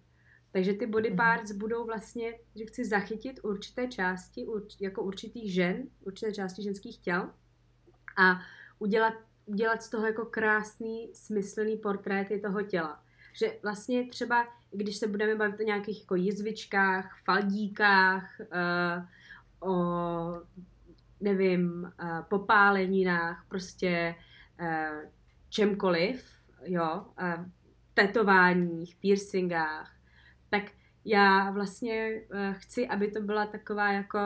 Speaker 2: Takže ty body mhm. parts budou vlastně, že chci zachytit určité části, urč, jako určitých žen, určité části ženských těl a udělat, udělat z toho jako krásný, smyslný portrét toho těla. Že vlastně třeba, když se budeme bavit o nějakých jako jizvičkách, faldíkách, uh, o nevím, uh, popáleninách, prostě uh, čemkoliv, jo, uh, tetováních, piercingách, tak já vlastně chci, aby to byla taková jako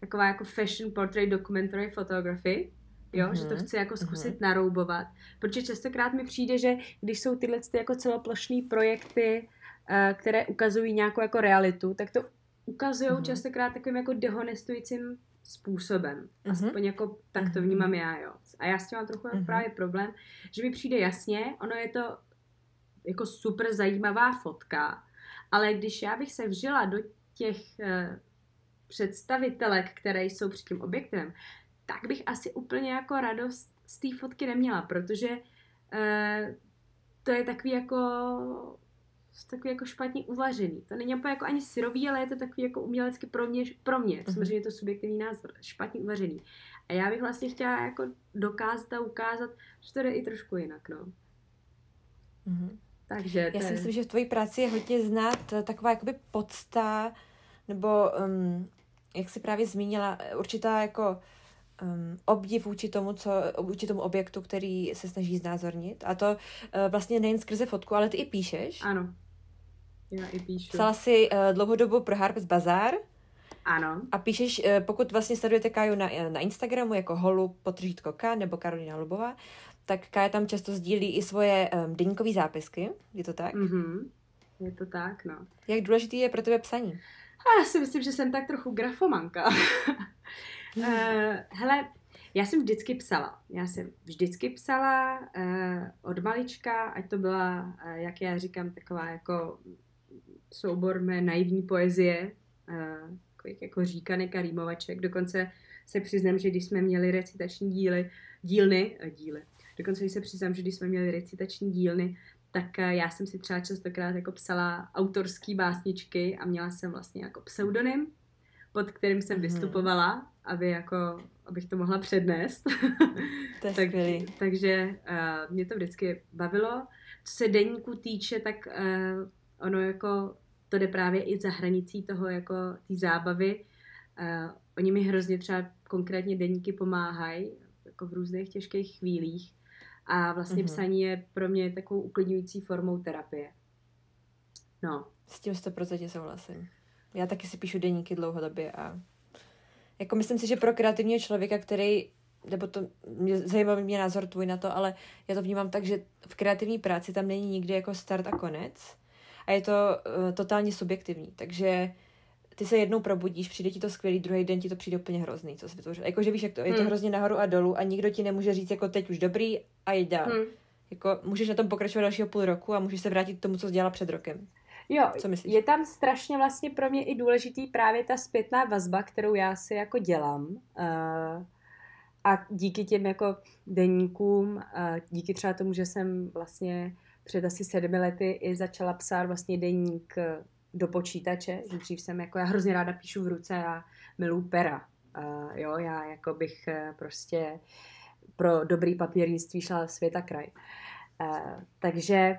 Speaker 2: taková jako fashion portrait documentary photography, jo, mm-hmm. že to mhm, chci jako zkusit mm-hmm. naroubovat, protože častokrát mi přijde, že když jsou tyhle ty jako celoplošné projekty, které ukazují nějakou jako realitu, tak to ukazují mm-hmm. častokrát takovým jako dehonestujícím způsobem. Mm-hmm. Aspoň jako tak to mhm. vnímám já, jo. A já s tím mám trochu mm-hmm. právě problém, že mi přijde jasně, ono je to jako super zajímavá fotka, ale když já bych se vžila do těch uh, představitelek, které jsou před tím objektem, tak bych asi úplně jako radost z té fotky neměla, protože uh, to je takový jako takový jako špatně uvařený. To není úplně jako ani syrový, ale je to takový jako umělecky pro mě, pro mě mm-hmm. samozřejmě je to subjektivní názor, špatně uvařený. A já bych vlastně chtěla jako dokázat a ukázat, že to jde i trošku jinak, no.
Speaker 1: Mm-hmm. Takže Já si myslím, že v tvojí práci je hodně znát eh, taková jakoby podsta, nebo um, jak jsi právě zmínila, určitá jako um, obdiv vůči tomu, co, vůči tomu objektu, který se snaží znázornit. A to uh, vlastně nejen skrze fotku, ale ty i píšeš.
Speaker 2: Ano. Já i píšu.
Speaker 1: Psala si uh, dlouhou dobu pro Harper's Bazaar.
Speaker 2: Ano.
Speaker 1: A píšeš, uh, pokud vlastně sledujete Káju na, na Instagramu jako holu potržítko K nebo Karolina Lubová, tak Kája tam často sdílí i svoje um, deníkové zápisky. Je to tak?
Speaker 2: Mhm. Je to tak, no.
Speaker 1: Jak důležitý je pro tebe psaní?
Speaker 2: A já si myslím, že jsem tak trochu grafomanka. uh, hele, já jsem vždycky psala. Já jsem vždycky psala uh, od malička, ať to byla, uh, jak já říkám, taková jako soubor mé naivní poezie, takových jako říkanek a rýmovaček. Dokonce se přiznám, že když jsme měli recitační díly, dílny, uh, díly, dokonce když se přiznám, že když jsme měli recitační dílny, tak já jsem si třeba častokrát jako psala autorský básničky a měla jsem vlastně jako pseudonym, pod kterým jsem mm-hmm. vystupovala, aby jako, abych to mohla přednést.
Speaker 1: To je tak,
Speaker 2: takže uh, mě to vždycky bavilo. Co se deníku týče, tak uh, ono jako to jde právě i za hranicí toho jako té zábavy. Uh, oni mi hrozně třeba konkrétně deníky pomáhají jako v různých těžkých chvílích a vlastně mm-hmm. psaní je pro mě takovou uklidňující formou terapie. No.
Speaker 1: S tím 100% souhlasím. Já taky si píšu deníky dlouhodobě a jako myslím si, že pro kreativního člověka, který nebo to, mě, zajímavý mě názor tvůj na to, ale já to vnímám tak, že v kreativní práci tam není nikdy jako start a konec a je to uh, totálně subjektivní, takže ty se jednou probudíš, přijde ti to skvělý, druhý den ti to přijde úplně hrozný, co jsi vytvořil. Jakože víš, jak to, je to hmm. hrozně nahoru a dolů a nikdo ti nemůže říct, jako teď už dobrý a jde dál. Hmm. Jako můžeš na tom pokračovat dalšího půl roku a můžeš se vrátit k tomu, co jsi dělala před rokem.
Speaker 2: Jo, Co myslíš? je tam strašně vlastně pro mě i důležitý právě ta zpětná vazba, kterou já si jako dělám. Uh, a díky těm jako deníkům, uh, díky třeba tomu, že jsem vlastně před asi sedmi lety i začala psát vlastně deník do počítače, že dřív jsem jako, já hrozně ráda píšu v ruce a miluji pera. Uh, jo, já jako bych uh, prostě pro dobrý papírnictví šla světa kraj. Uh, takže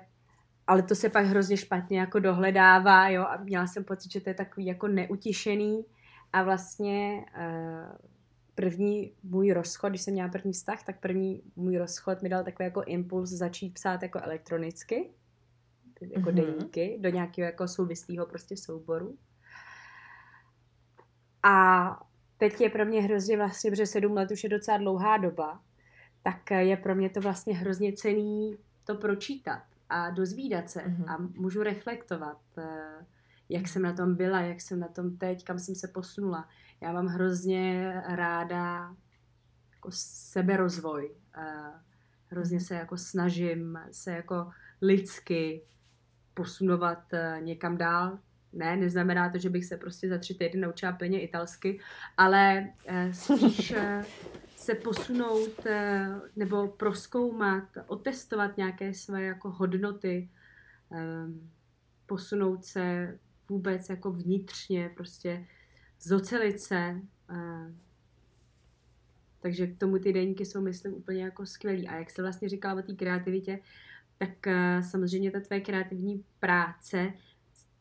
Speaker 2: ale to se pak hrozně špatně jako dohledává, jo, a měla jsem pocit, že to je takový jako neutišený a vlastně uh, první můj rozchod, když jsem měla první vztah, tak první můj rozchod mi dal takový jako impuls začít psát jako elektronicky, jako mm-hmm. deníky, do nějakého jako souvislého prostě souboru. A teď je pro mě hrozně vlastně, protože sedm let už je docela dlouhá doba, tak je pro mě to vlastně hrozně cený to pročítat a dozvídat se mm-hmm. a můžu reflektovat, eh, jak jsem na tom byla, jak jsem na tom teď, kam jsem se posunula. Já mám hrozně ráda jako seberozvoj. Hrozně mhm. se jako snažím se jako lidsky posunovat eh, někam dál. Ne, neznamená to, že bych se prostě za tři týdny naučila plně italsky, ale spíš se posunout nebo proskoumat, otestovat nějaké své jako hodnoty, posunout se vůbec jako vnitřně, prostě zocelit se. Eh. Takže k tomu ty deníky jsou, myslím, úplně jako skvělý. A jak se vlastně říkala o té kreativitě, tak eh, samozřejmě ta tvé kreativní práce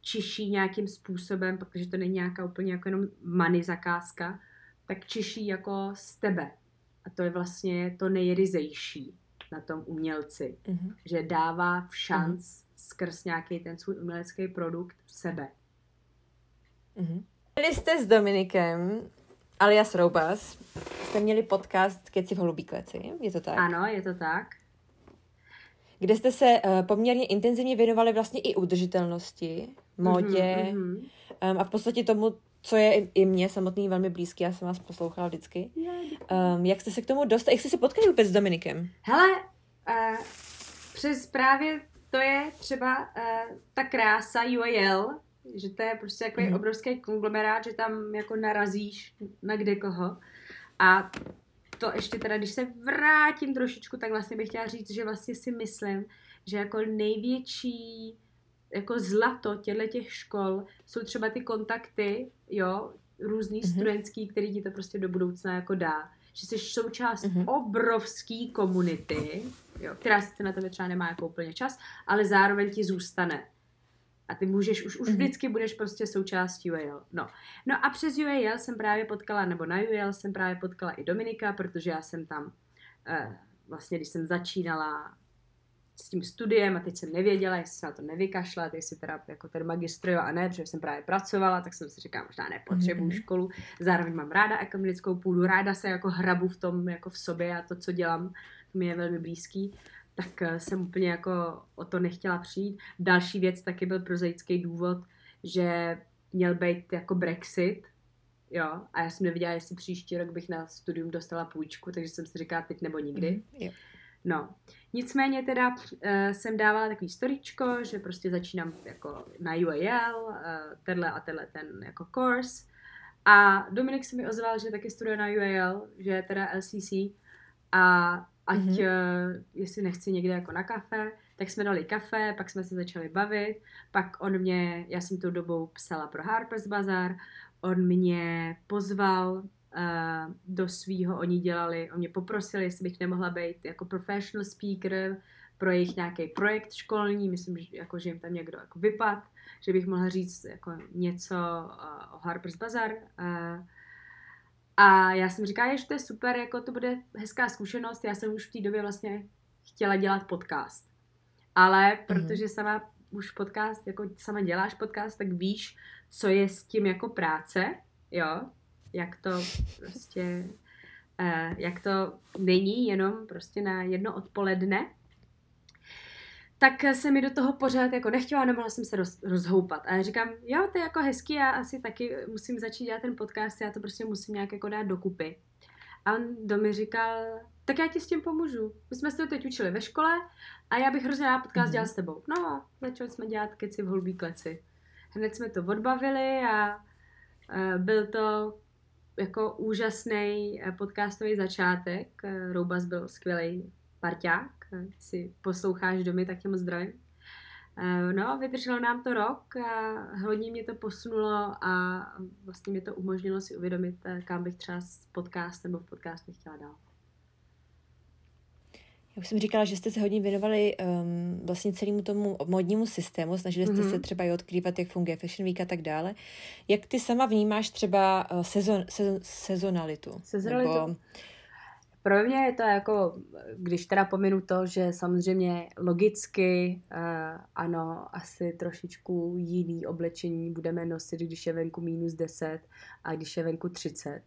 Speaker 2: čiší nějakým způsobem, protože to není nějaká úplně jako jenom money zakázka, tak čiší jako z tebe. A to je vlastně to nejryzejší na tom umělci, mm-hmm. že dává v šanc mm-hmm. skrz nějaký ten svůj umělecký produkt sebe.
Speaker 1: Mm-hmm. Byli jste s Dominikem, alias Roubas, jste měli podcast Keci v holubí kleci, je to tak?
Speaker 2: Ano, je to tak.
Speaker 1: Kde jste se uh, poměrně intenzivně věnovali vlastně i udržitelnosti, modě mm-hmm. um, a v podstatě tomu, co je i mě samotný velmi blízký, já jsem vás poslouchala vždycky. Um, jak jste se k tomu dostali? Jak jste se potkali vůbec s Dominikem?
Speaker 2: Hele, uh, přes právě to je třeba uh, ta krása UAL, že to je prostě takový mm-hmm. obrovský konglomerát, že tam jako narazíš na kde koho. A to ještě teda, když se vrátím trošičku, tak vlastně bych chtěla říct, že vlastně si myslím, že jako největší jako zlato těchto těch škol jsou třeba ty kontakty, jo, různý mm-hmm. studentský, který ti to prostě do budoucna jako dá. Že jsi součást mm-hmm. obrovský komunity, jo, která sice na tebe třeba nemá jako úplně čas, ale zároveň ti zůstane. A ty můžeš, už, už
Speaker 1: Mhm.
Speaker 2: vždycky budeš prostě součástí UAL. No. no a přes UAL jsem právě potkala, nebo na UAL jsem právě potkala i Dominika, protože já jsem tam, eh, vlastně když jsem začínala s tím studiem a teď jsem nevěděla, jestli se na to nevykašlat, jestli teda jako ten magistr jo a ne, protože jsem právě pracovala, tak jsem si říkala, možná nepotřebuju
Speaker 1: Mhm.
Speaker 2: školu, zároveň mám ráda akademickou půdu, ráda se jako hrabu v tom, jako v sobě a to, co dělám, to mi je velmi blízký, tak eh, jsem úplně jako o to nechtěla přijít. Další věc taky byl prozaický důvod, že měl být jako Brexit, jo, a já jsem nevěděla, jestli příští rok bych na studium dostala půjčku, takže jsem si říkala teď nebo nikdy.
Speaker 1: Mhm, jo.
Speaker 2: No, nicméně teda uh, jsem dávala takový storičko, že prostě začínám jako na UAL, uh, tenhle a tenhle ten jako course. A Dominik se mi ozval, že taky studuje na UAL, že je teda LCC a ať,
Speaker 1: Mhm.
Speaker 2: mm-hmm. uh, jestli nechci někde jako na kafe, tak jsme dali kafe, pak jsme se začali bavit, pak on mě, já jsem tou dobou psala pro Harper's Bazaar, on mě pozval uh, do svýho, oni dělali, on mě poprosil, jestli bych nemohla být jako professional speaker pro jejich nějaký projekt školní, myslím, že, jako, že jim tam někdo jako vypad, že bych mohla říct jako něco uh, o Harper's Bazaar. Uh, a já jsem říkala, že to je super, jako to bude hezká zkušenost, já jsem už v té době vlastně chtěla dělat podcast. Ale protože sama už podcast, jako sama děláš podcast, tak víš, co je s tím jako práce, jo, jak to prostě, uh, jak to není jenom prostě na jedno odpoledne, tak se mi do toho pořád jako nechtěla, nemohla jsem se roz, rozhoupat. A já říkám, jo, to je jako hezký, já asi taky musím začít dělat ten podcast, já to prostě musím nějak jako dát dokupy. A on do mi říkal, tak já ti s tím pomůžu. My jsme se to teď učili ve škole a já bych hrozně rád podcast
Speaker 1: Mhm.
Speaker 2: dělal s tebou. No a začali jsme dělat keci v holubí kleci. Hned jsme to odbavili a byl to jako úžasný podcastový začátek. Eh, Roubas byl skvělý parťák. Eh, Si posloucháš domy, tak tě moc zdravím. Eh, No, vydrželo nám to rok a hodně mě to posunulo a vlastně mi to umožnilo si uvědomit, eh, kam bych třeba s podcastem nebo v podcastech chtěla dál.
Speaker 1: Já už jsem říkala, že jste se hodně věnovali um, vlastně celému tomu modnímu systému, snažili jste
Speaker 2: Mhm.
Speaker 1: se třeba i odkrývat, jak funguje Fashion Week a tak dále. Jak ty sama vnímáš třeba uh, sezon, sezon, sezonalitu?
Speaker 2: Sezonalitu?
Speaker 1: Nebo,
Speaker 2: Pro mě je to jako, když teda pominu to, že samozřejmě logicky, uh, ano, asi trošičku jiný oblečení budeme nosit, když je venku minus 10 a když je venku 30.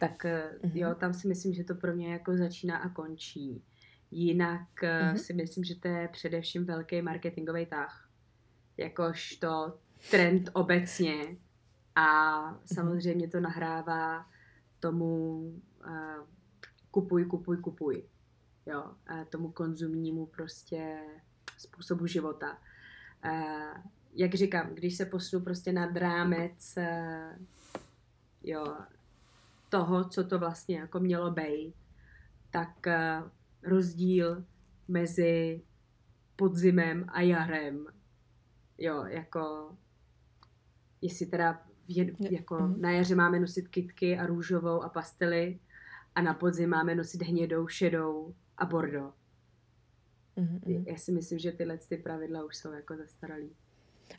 Speaker 2: Tak uh,
Speaker 1: Mhm.
Speaker 2: jo, tam si myslím, že to pro mě jako začíná a končí. Jinak uh,
Speaker 1: Mhm.
Speaker 2: si myslím, že to je především velký marketingový tah. Jakož to trend obecně a samozřejmě to nahrává tomu uh, kupuj, kupuj, kupuj. Jo, tomu konzumnímu prostě způsobu života. Jak říkám, když se posunu prostě nad rámec uh, jo, toho, co to vlastně jako mělo být, tak uh, rozdíl mezi podzimem a jarem, jo, jako jestli teda jako
Speaker 1: Mhm.
Speaker 2: na jaře máme nosit kitky a růžovou a pastely a na podzim máme nosit hnědou, šedou a bordo.
Speaker 1: Mhm, mhm.
Speaker 2: Já si myslím, že tyhle ty pravidla už jsou jako zastaralý.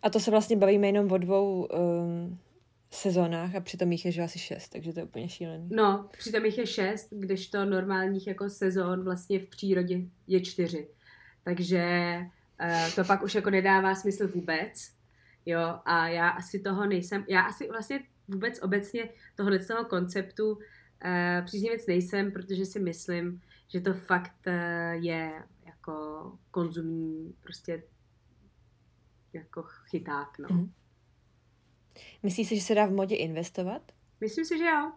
Speaker 1: A to se vlastně bavíme jenom o dvou um, sezónách a přitom jich je že asi šest, takže to je úplně šílený.
Speaker 2: No, přitom jich je šest, když to normálních jako sezón vlastně v přírodě je čtyři. Takže uh, to pak už jako nedává smysl vůbec. Jo, a já asi toho nejsem, já asi vlastně vůbec obecně tohle z toho konceptu uh, příznivec nejsem, protože si myslím, že to fakt uh, je jako konzumní prostě jako chyták, no.
Speaker 1: Mhm. Myslíš si, že se dá v modě investovat?
Speaker 2: Myslím si, že jo.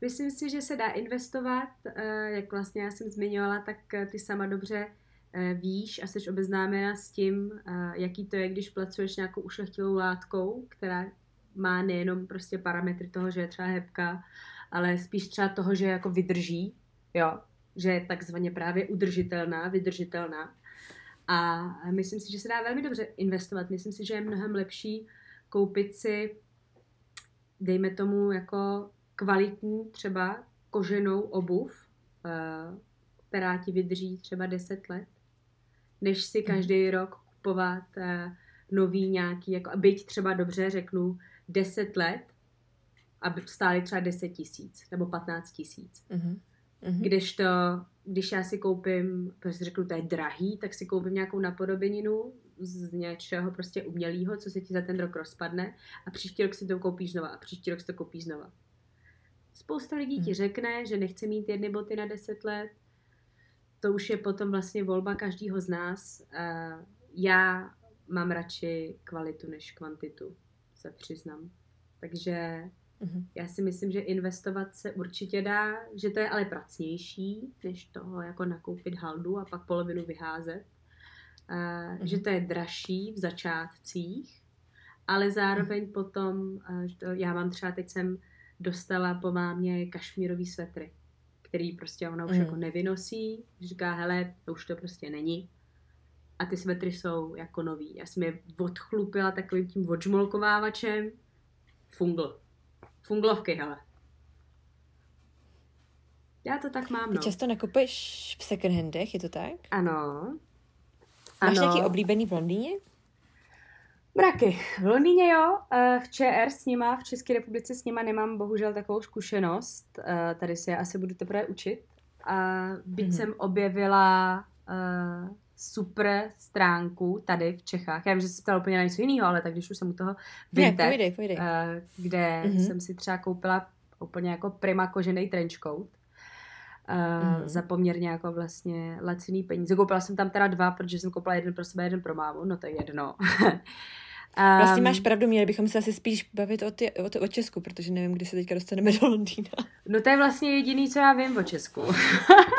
Speaker 2: Myslím si, že se dá investovat, eh, jak vlastně já jsem zmiňovala, tak eh, ty sama dobře eh, víš a jsi obeznámena s tím, eh, jaký to je, když pracuješ nějakou ušlechtilou látkou, která má nejenom prostě parametry toho, že je třeba hebka, ale spíš třeba toho, že jako vydrží, jo, že je takzvaně právě udržitelná, vydržitelná. A myslím si, že se dá velmi dobře investovat. Myslím si, že je mnohem lepší koupit si, dejme tomu, jako kvalitní třeba koženou obuv, eh, která ti vydrží třeba 10 let, než si každý rok kupovat eh, nový nějaký, jako, byť třeba dobře řeknu 10 let, aby stály třeba 10 tisíc nebo 15 tisíc.
Speaker 1: Mhm.
Speaker 2: Mm-hmm. Když to, když já si koupím, protože řeknu, to je drahý, tak si koupím nějakou napodobeninu z něčeho prostě umělého, co se ti za ten rok rozpadne a příští rok si to koupíš znova a příští rok si to koupíš znova. Spousta lidí ti řekne, že nechce mít jedny boty na 10 let. To už je potom vlastně volba každého z nás. Uh, já mám radši kvalitu než kvantitu, se přiznám. Takže
Speaker 1: Mhm.
Speaker 2: já si myslím, že investovat se určitě dá, že to je ale pracnější, než toho jako nakoupit haldu a pak polovinu vyházet. Uh, Že to je dražší v začátcích, ale zároveň potom, uh, to, já mám třeba teď jsem dostala po mámě kašmírový svetry, který prostě ona už
Speaker 1: Mhm.
Speaker 2: jako nevynosí, říká, hele, to už to prostě není. A ty svetry jsou jako nový. Já jsem je odchlupila takovým tím odžmolkovávačem. Fungl. Funglovky, hele. Já to tak mám,
Speaker 1: Ty
Speaker 2: no.
Speaker 1: často nakupuješ v second handech, je to tak?
Speaker 2: Ano.
Speaker 1: Máš
Speaker 2: Ano.
Speaker 1: nějaký oblíbený v Londýně?
Speaker 2: Mraky. V Londýně jo, eh, v ČR s nima, v České republice s nima nemám bohužel takovou zkušenost. Eh, Tady se asi budu teprve učit. A byť
Speaker 1: Mhm.
Speaker 2: jsem objevila eh, super stránku tady v Čechách. Já vím, že jsi ptala úplně na něco jiného, ale tak když už jsem u toho
Speaker 1: Ne,
Speaker 2: Vinted,
Speaker 1: pojdej, pojdej.
Speaker 2: eh, kde
Speaker 1: Mhm.
Speaker 2: jsem si třeba koupila úplně jako prima kožený trenchcoat. Uh,
Speaker 1: Mhm.
Speaker 2: za poměrně jako vlastně laciný peníze. Koupila jsem tam teda dva, protože jsem koupila jeden pro sebe, jeden pro mámu, no to je jedno.
Speaker 1: Vlastně
Speaker 2: Um,
Speaker 1: máš pravdu, měli bychom se asi spíš bavit o, ty, o, o Česku, protože nevím, kdy se teďka dostaneme do Londýna.
Speaker 2: No to je vlastně jediný, co já vím o Česku.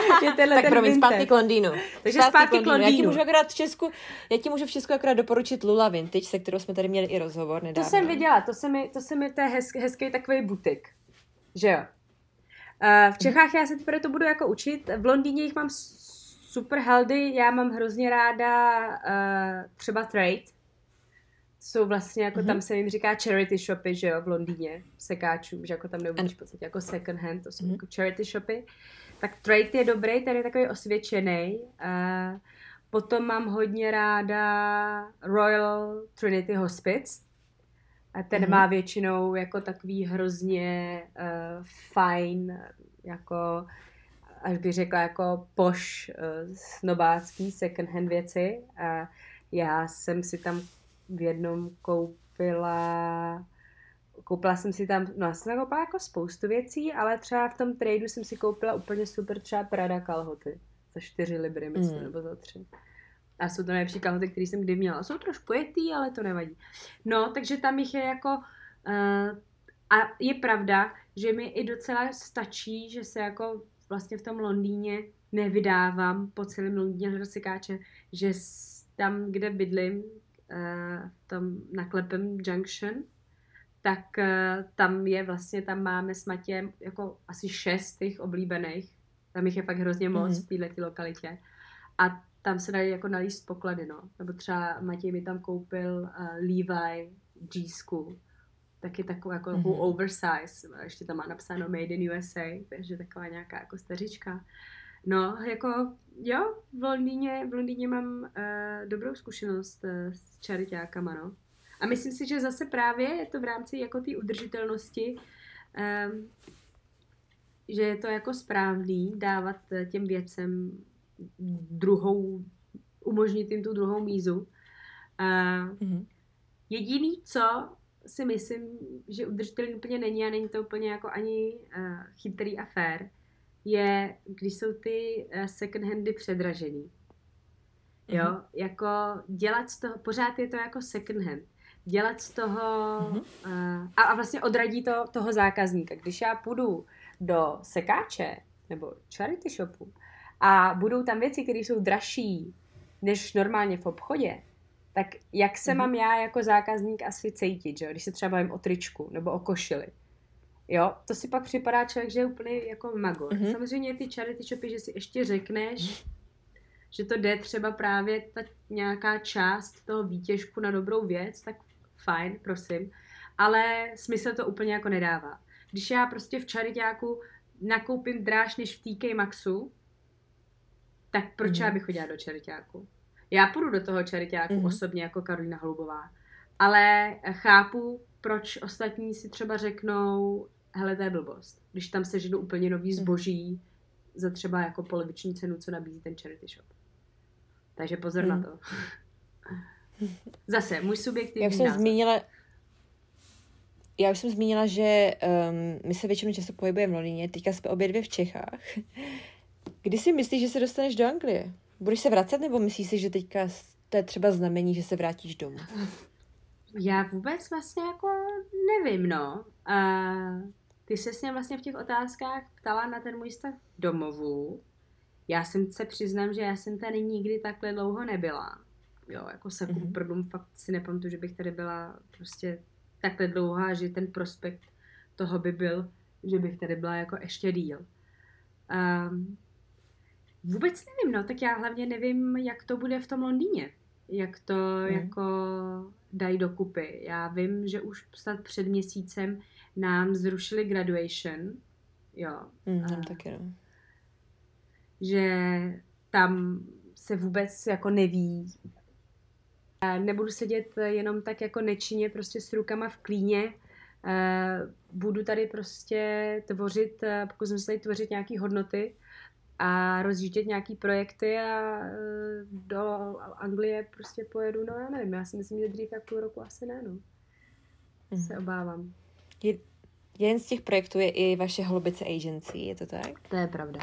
Speaker 2: Že tenhle
Speaker 1: tak
Speaker 2: ten
Speaker 1: promiň,
Speaker 2: Vinted.
Speaker 1: zpátky k Londýnu.
Speaker 2: Takže zpátky k
Speaker 1: Já ti
Speaker 2: Londýnu.
Speaker 1: můžu akorát v Česku, já ti můžu v Česku akorát doporučit Lula Vintage, se kterou jsme tady měli i rozhovor
Speaker 2: To
Speaker 1: nedávno.
Speaker 2: jsem viděla, to se mi, to se mi, to je hezký, hezký takový butik. Že jo. Uh, v Čechách já se teprve to budu jako učit. V Londýně jich mám super haldy, já mám hrozně ráda uh, třeba Trade. Jsou vlastně, jako
Speaker 1: Mhm.
Speaker 2: tam se jim říká charity shopy, že jo, v Londýně, sekáčů, že jako tam neuvidíš v podstatě jako second hand, to jsou
Speaker 1: Mhm.
Speaker 2: jako charity shopy. Tak Trade je dobrý, ten je takový osvědčený. Uh, potom mám hodně ráda Royal Trinity Hospice. A ten
Speaker 1: Mhm.
Speaker 2: má většinou jako takový hrozně uh, fajn, jako až bych řekla jako poš uh, snobácký second hand věci. A já jsem si tam v jednom koupila koupila jsem si tam, no já jsem koupila jako spoustu věcí, ale třeba v tom tradu jsem si koupila úplně super třeba Prada kalhoty. Za 4 libry, myslím,
Speaker 1: Mm.
Speaker 2: nebo za 3. A jsou to nejlepší kalhoty, které jsem kdy měla. Jsou trošku jetý, ale to nevadí. No, takže tam jich je jako... Uh, a je pravda, že mi i docela stačí, že se jako vlastně v tom Londýně nevydávám po celém Londýně hledat sekáče, že tam, kde bydlím, uh, tam na Klepem Junction, tak uh, tam je vlastně, tam máme s Matějem jako asi šest těch oblíbených. Tam jich je fakt hrozně moc
Speaker 1: Mhm.
Speaker 2: v této lokalitě. A tam se dají jako nalíst poklady, no. Nebo třeba Matěj mi tam koupil uh, Levi G-School. Taky takovou jako
Speaker 1: Mhm.
Speaker 2: mm-hmm. oversize. Ještě tam má napsáno Made in USA, takže taková nějaká jako stařička. No, jako jo, v Londýně, v Londýně mám uh, dobrou zkušenost uh, s čariťákama, no. A myslím si, že zase právě je to v rámci jako té udržitelnosti, um, že je to jako správný dávat eh, těm věcem druhou, umožnit jim tu druhou mízu. Uh,
Speaker 1: Mhm.
Speaker 2: Jediný, co si myslím, že udržitelný úplně není a není to úplně jako ani uh, chytrý a fair, je, když jsou ty uh, second handy předražený. Jo,
Speaker 1: Mhm.
Speaker 2: jako dělat z toho, pořád je to jako second hand. Dělat z toho,
Speaker 1: Mhm.
Speaker 2: uh, a, a vlastně odradí to toho zákazníka. Když já půjdu do sekáče nebo charity shopu a budou tam věci, které jsou dražší než normálně v obchodě, tak jak se
Speaker 1: Mhm.
Speaker 2: mám já jako zákazník asi cítit, že? jo? když se třeba bavím o tričku nebo o košili. Jo, to si pak připadá člověk, že je úplně jako magor.
Speaker 1: Mhm.
Speaker 2: Samozřejmě ty charity shopy, že si ještě řekneš, že to jde třeba právě ta nějaká část toho výtěžku na dobrou věc, tak fajn, prosím. Ale smysl to úplně jako nedává. Když já prostě v čaritáku nakoupím dráž než v TK Maxu, tak proč
Speaker 1: Mhm.
Speaker 2: já bych chodila do čaritáku? Já půjdu do toho čaritáku mm-hmm. osobně jako Karolina Holubová, ale chápu, proč ostatní si třeba řeknou, hele, to je blbost, když tam seženu úplně nový mhm. zboží za třeba jako poloviční cenu, co nabízí ten charity shop. Takže pozor mm. na to. Zase, můj subjektivní
Speaker 1: Jak jsem názor. zmínila, já už jsem zmínila, že um, my se většinou často pohybujeme v Londýně, teďka jsme obě dvě v Čechách. Kdy si myslíš, že se dostaneš do Anglie? Budeš se vracet, nebo myslíš si, že teďka to je třeba znamení, že se vrátíš domů?
Speaker 2: Já vůbec vlastně jako nevím, no. Uh, ty se mě vlastně v těch otázkách ptala na ten můj stav domovu. Já jsem se přiznám, že já jsem tady nikdy takhle dlouho nebyla. Jo, jako se mm-hmm. prdům fakt si nepamatuju, že bych tady byla prostě takhle dlouhá, že ten prospekt toho by byl, že bych tady byla jako ještě díl. Um, vůbec nevím, no, tak já hlavně nevím, jak to bude v tom Londýně. Jak to mm. jako dají dokupy. Já vím, že už snad před měsícem nám zrušili graduation. Jo.
Speaker 1: Mm, tam taky, no.
Speaker 2: Že tam se vůbec jako neví, Nebudu sedět jenom tak jako nečinně prostě s rukama v klíně. Budu tady prostě tvořit, pokud jsem se tady tvořit nějaké hodnoty a rozjíždět nějaký projekty a do Anglie prostě pojedu, no já nevím, já si myslím, že dřív jak půl roku asi ne, no. Mm. Se obávám.
Speaker 1: Je, jeden z těch projektů je i vaše Holubice Agency, je to tak?
Speaker 2: To je pravda.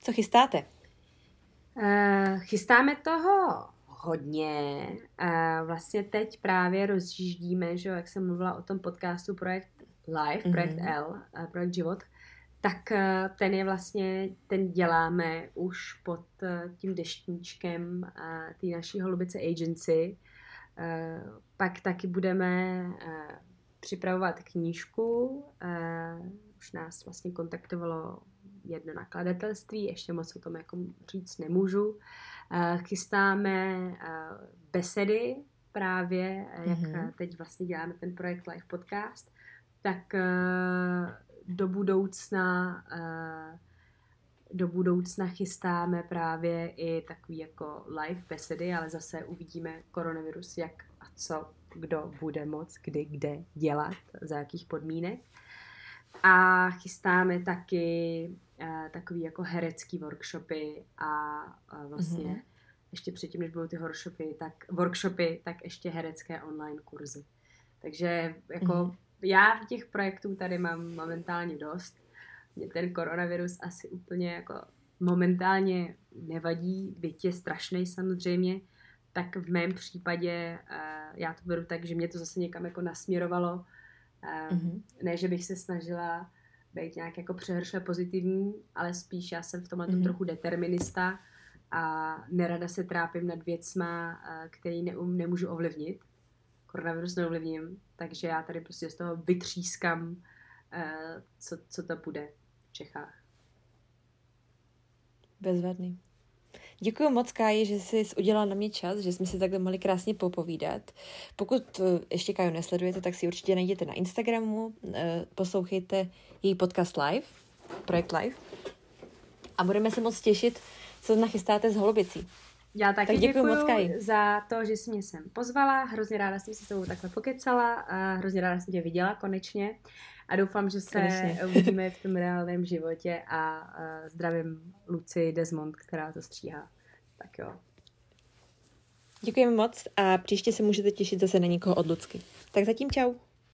Speaker 1: Co chystáte?
Speaker 2: Uh, chystáme toho hodně. A vlastně teď právě rozjíždíme, že jak jsem mluvila o tom podcastu Projekt Live, mm-hmm. Projekt L, Projekt Život, tak eh, ten je vlastně, ten děláme už pod eh, tím deštníčkem té naší Holubice Agency. Eh, pak taky budeme připravovat knížku. Už nás vlastně kontaktovalo jedno nakladatelství, ještě moc o tom jako říct nemůžu. Eh, chystáme eh, besedy právě, eh, jak mm-hmm. teď vlastně děláme ten projekt Live Podcast, tak do budoucna do budoucna chystáme právě i takový jako live besedy, ale zase uvidíme koronavirus, jak a co kdo bude moc, kdy, kde dělat, za jakých podmínek. A chystáme taky takový jako herecký workshopy a uh, vlastně mm-hmm. ještě předtím, než budou ty workshopy, tak, workshopy, tak ještě herecké online kurzy. Takže jako mm-hmm. já v těch projektů tady mám momentálně dost. Mě ten koronavirus asi úplně jako momentálně nevadí, byť je strašný samozřejmě, tak v mém případě uh, já to beru tak, že mě to zase někam jako nasměrovalo mm-hmm. Ne, že bych se snažila být nějak jako přehršle pozitivní, ale spíš já jsem v tomhle mm-hmm. trochu determinista a nerada se trápím nad věcma, který neum, nemůžu ovlivnit. Koronavirus neovlivním, takže já tady prostě z toho vytřískám, co, co to bude v Čechách.
Speaker 1: Bezvadný. Děkuji moc, Káji, že jsi udělala na mě čas, že jsme si takhle mohli krásně popovídat. Pokud eh, ještě Káju nesledujete, tak si určitě najděte na Instagramu, eh, poslouchejte její podcast live, projekt live a budeme se moc těšit, co nachystáte s holubicí.
Speaker 2: Já taky tak děkuji moc, Kaj. za to, že jsi mě sem pozvala. Hrozně ráda jsem se s tebou takhle pokecala a hrozně ráda jsem tě viděla konečně. A doufám, že se konečně. uvidíme v tom reálném životě a zdravím Luci Desmond, která to stříhá. Tak jo.
Speaker 1: Děkujeme moc a příště se můžete těšit zase na někoho od Lucky. Tak zatím čau.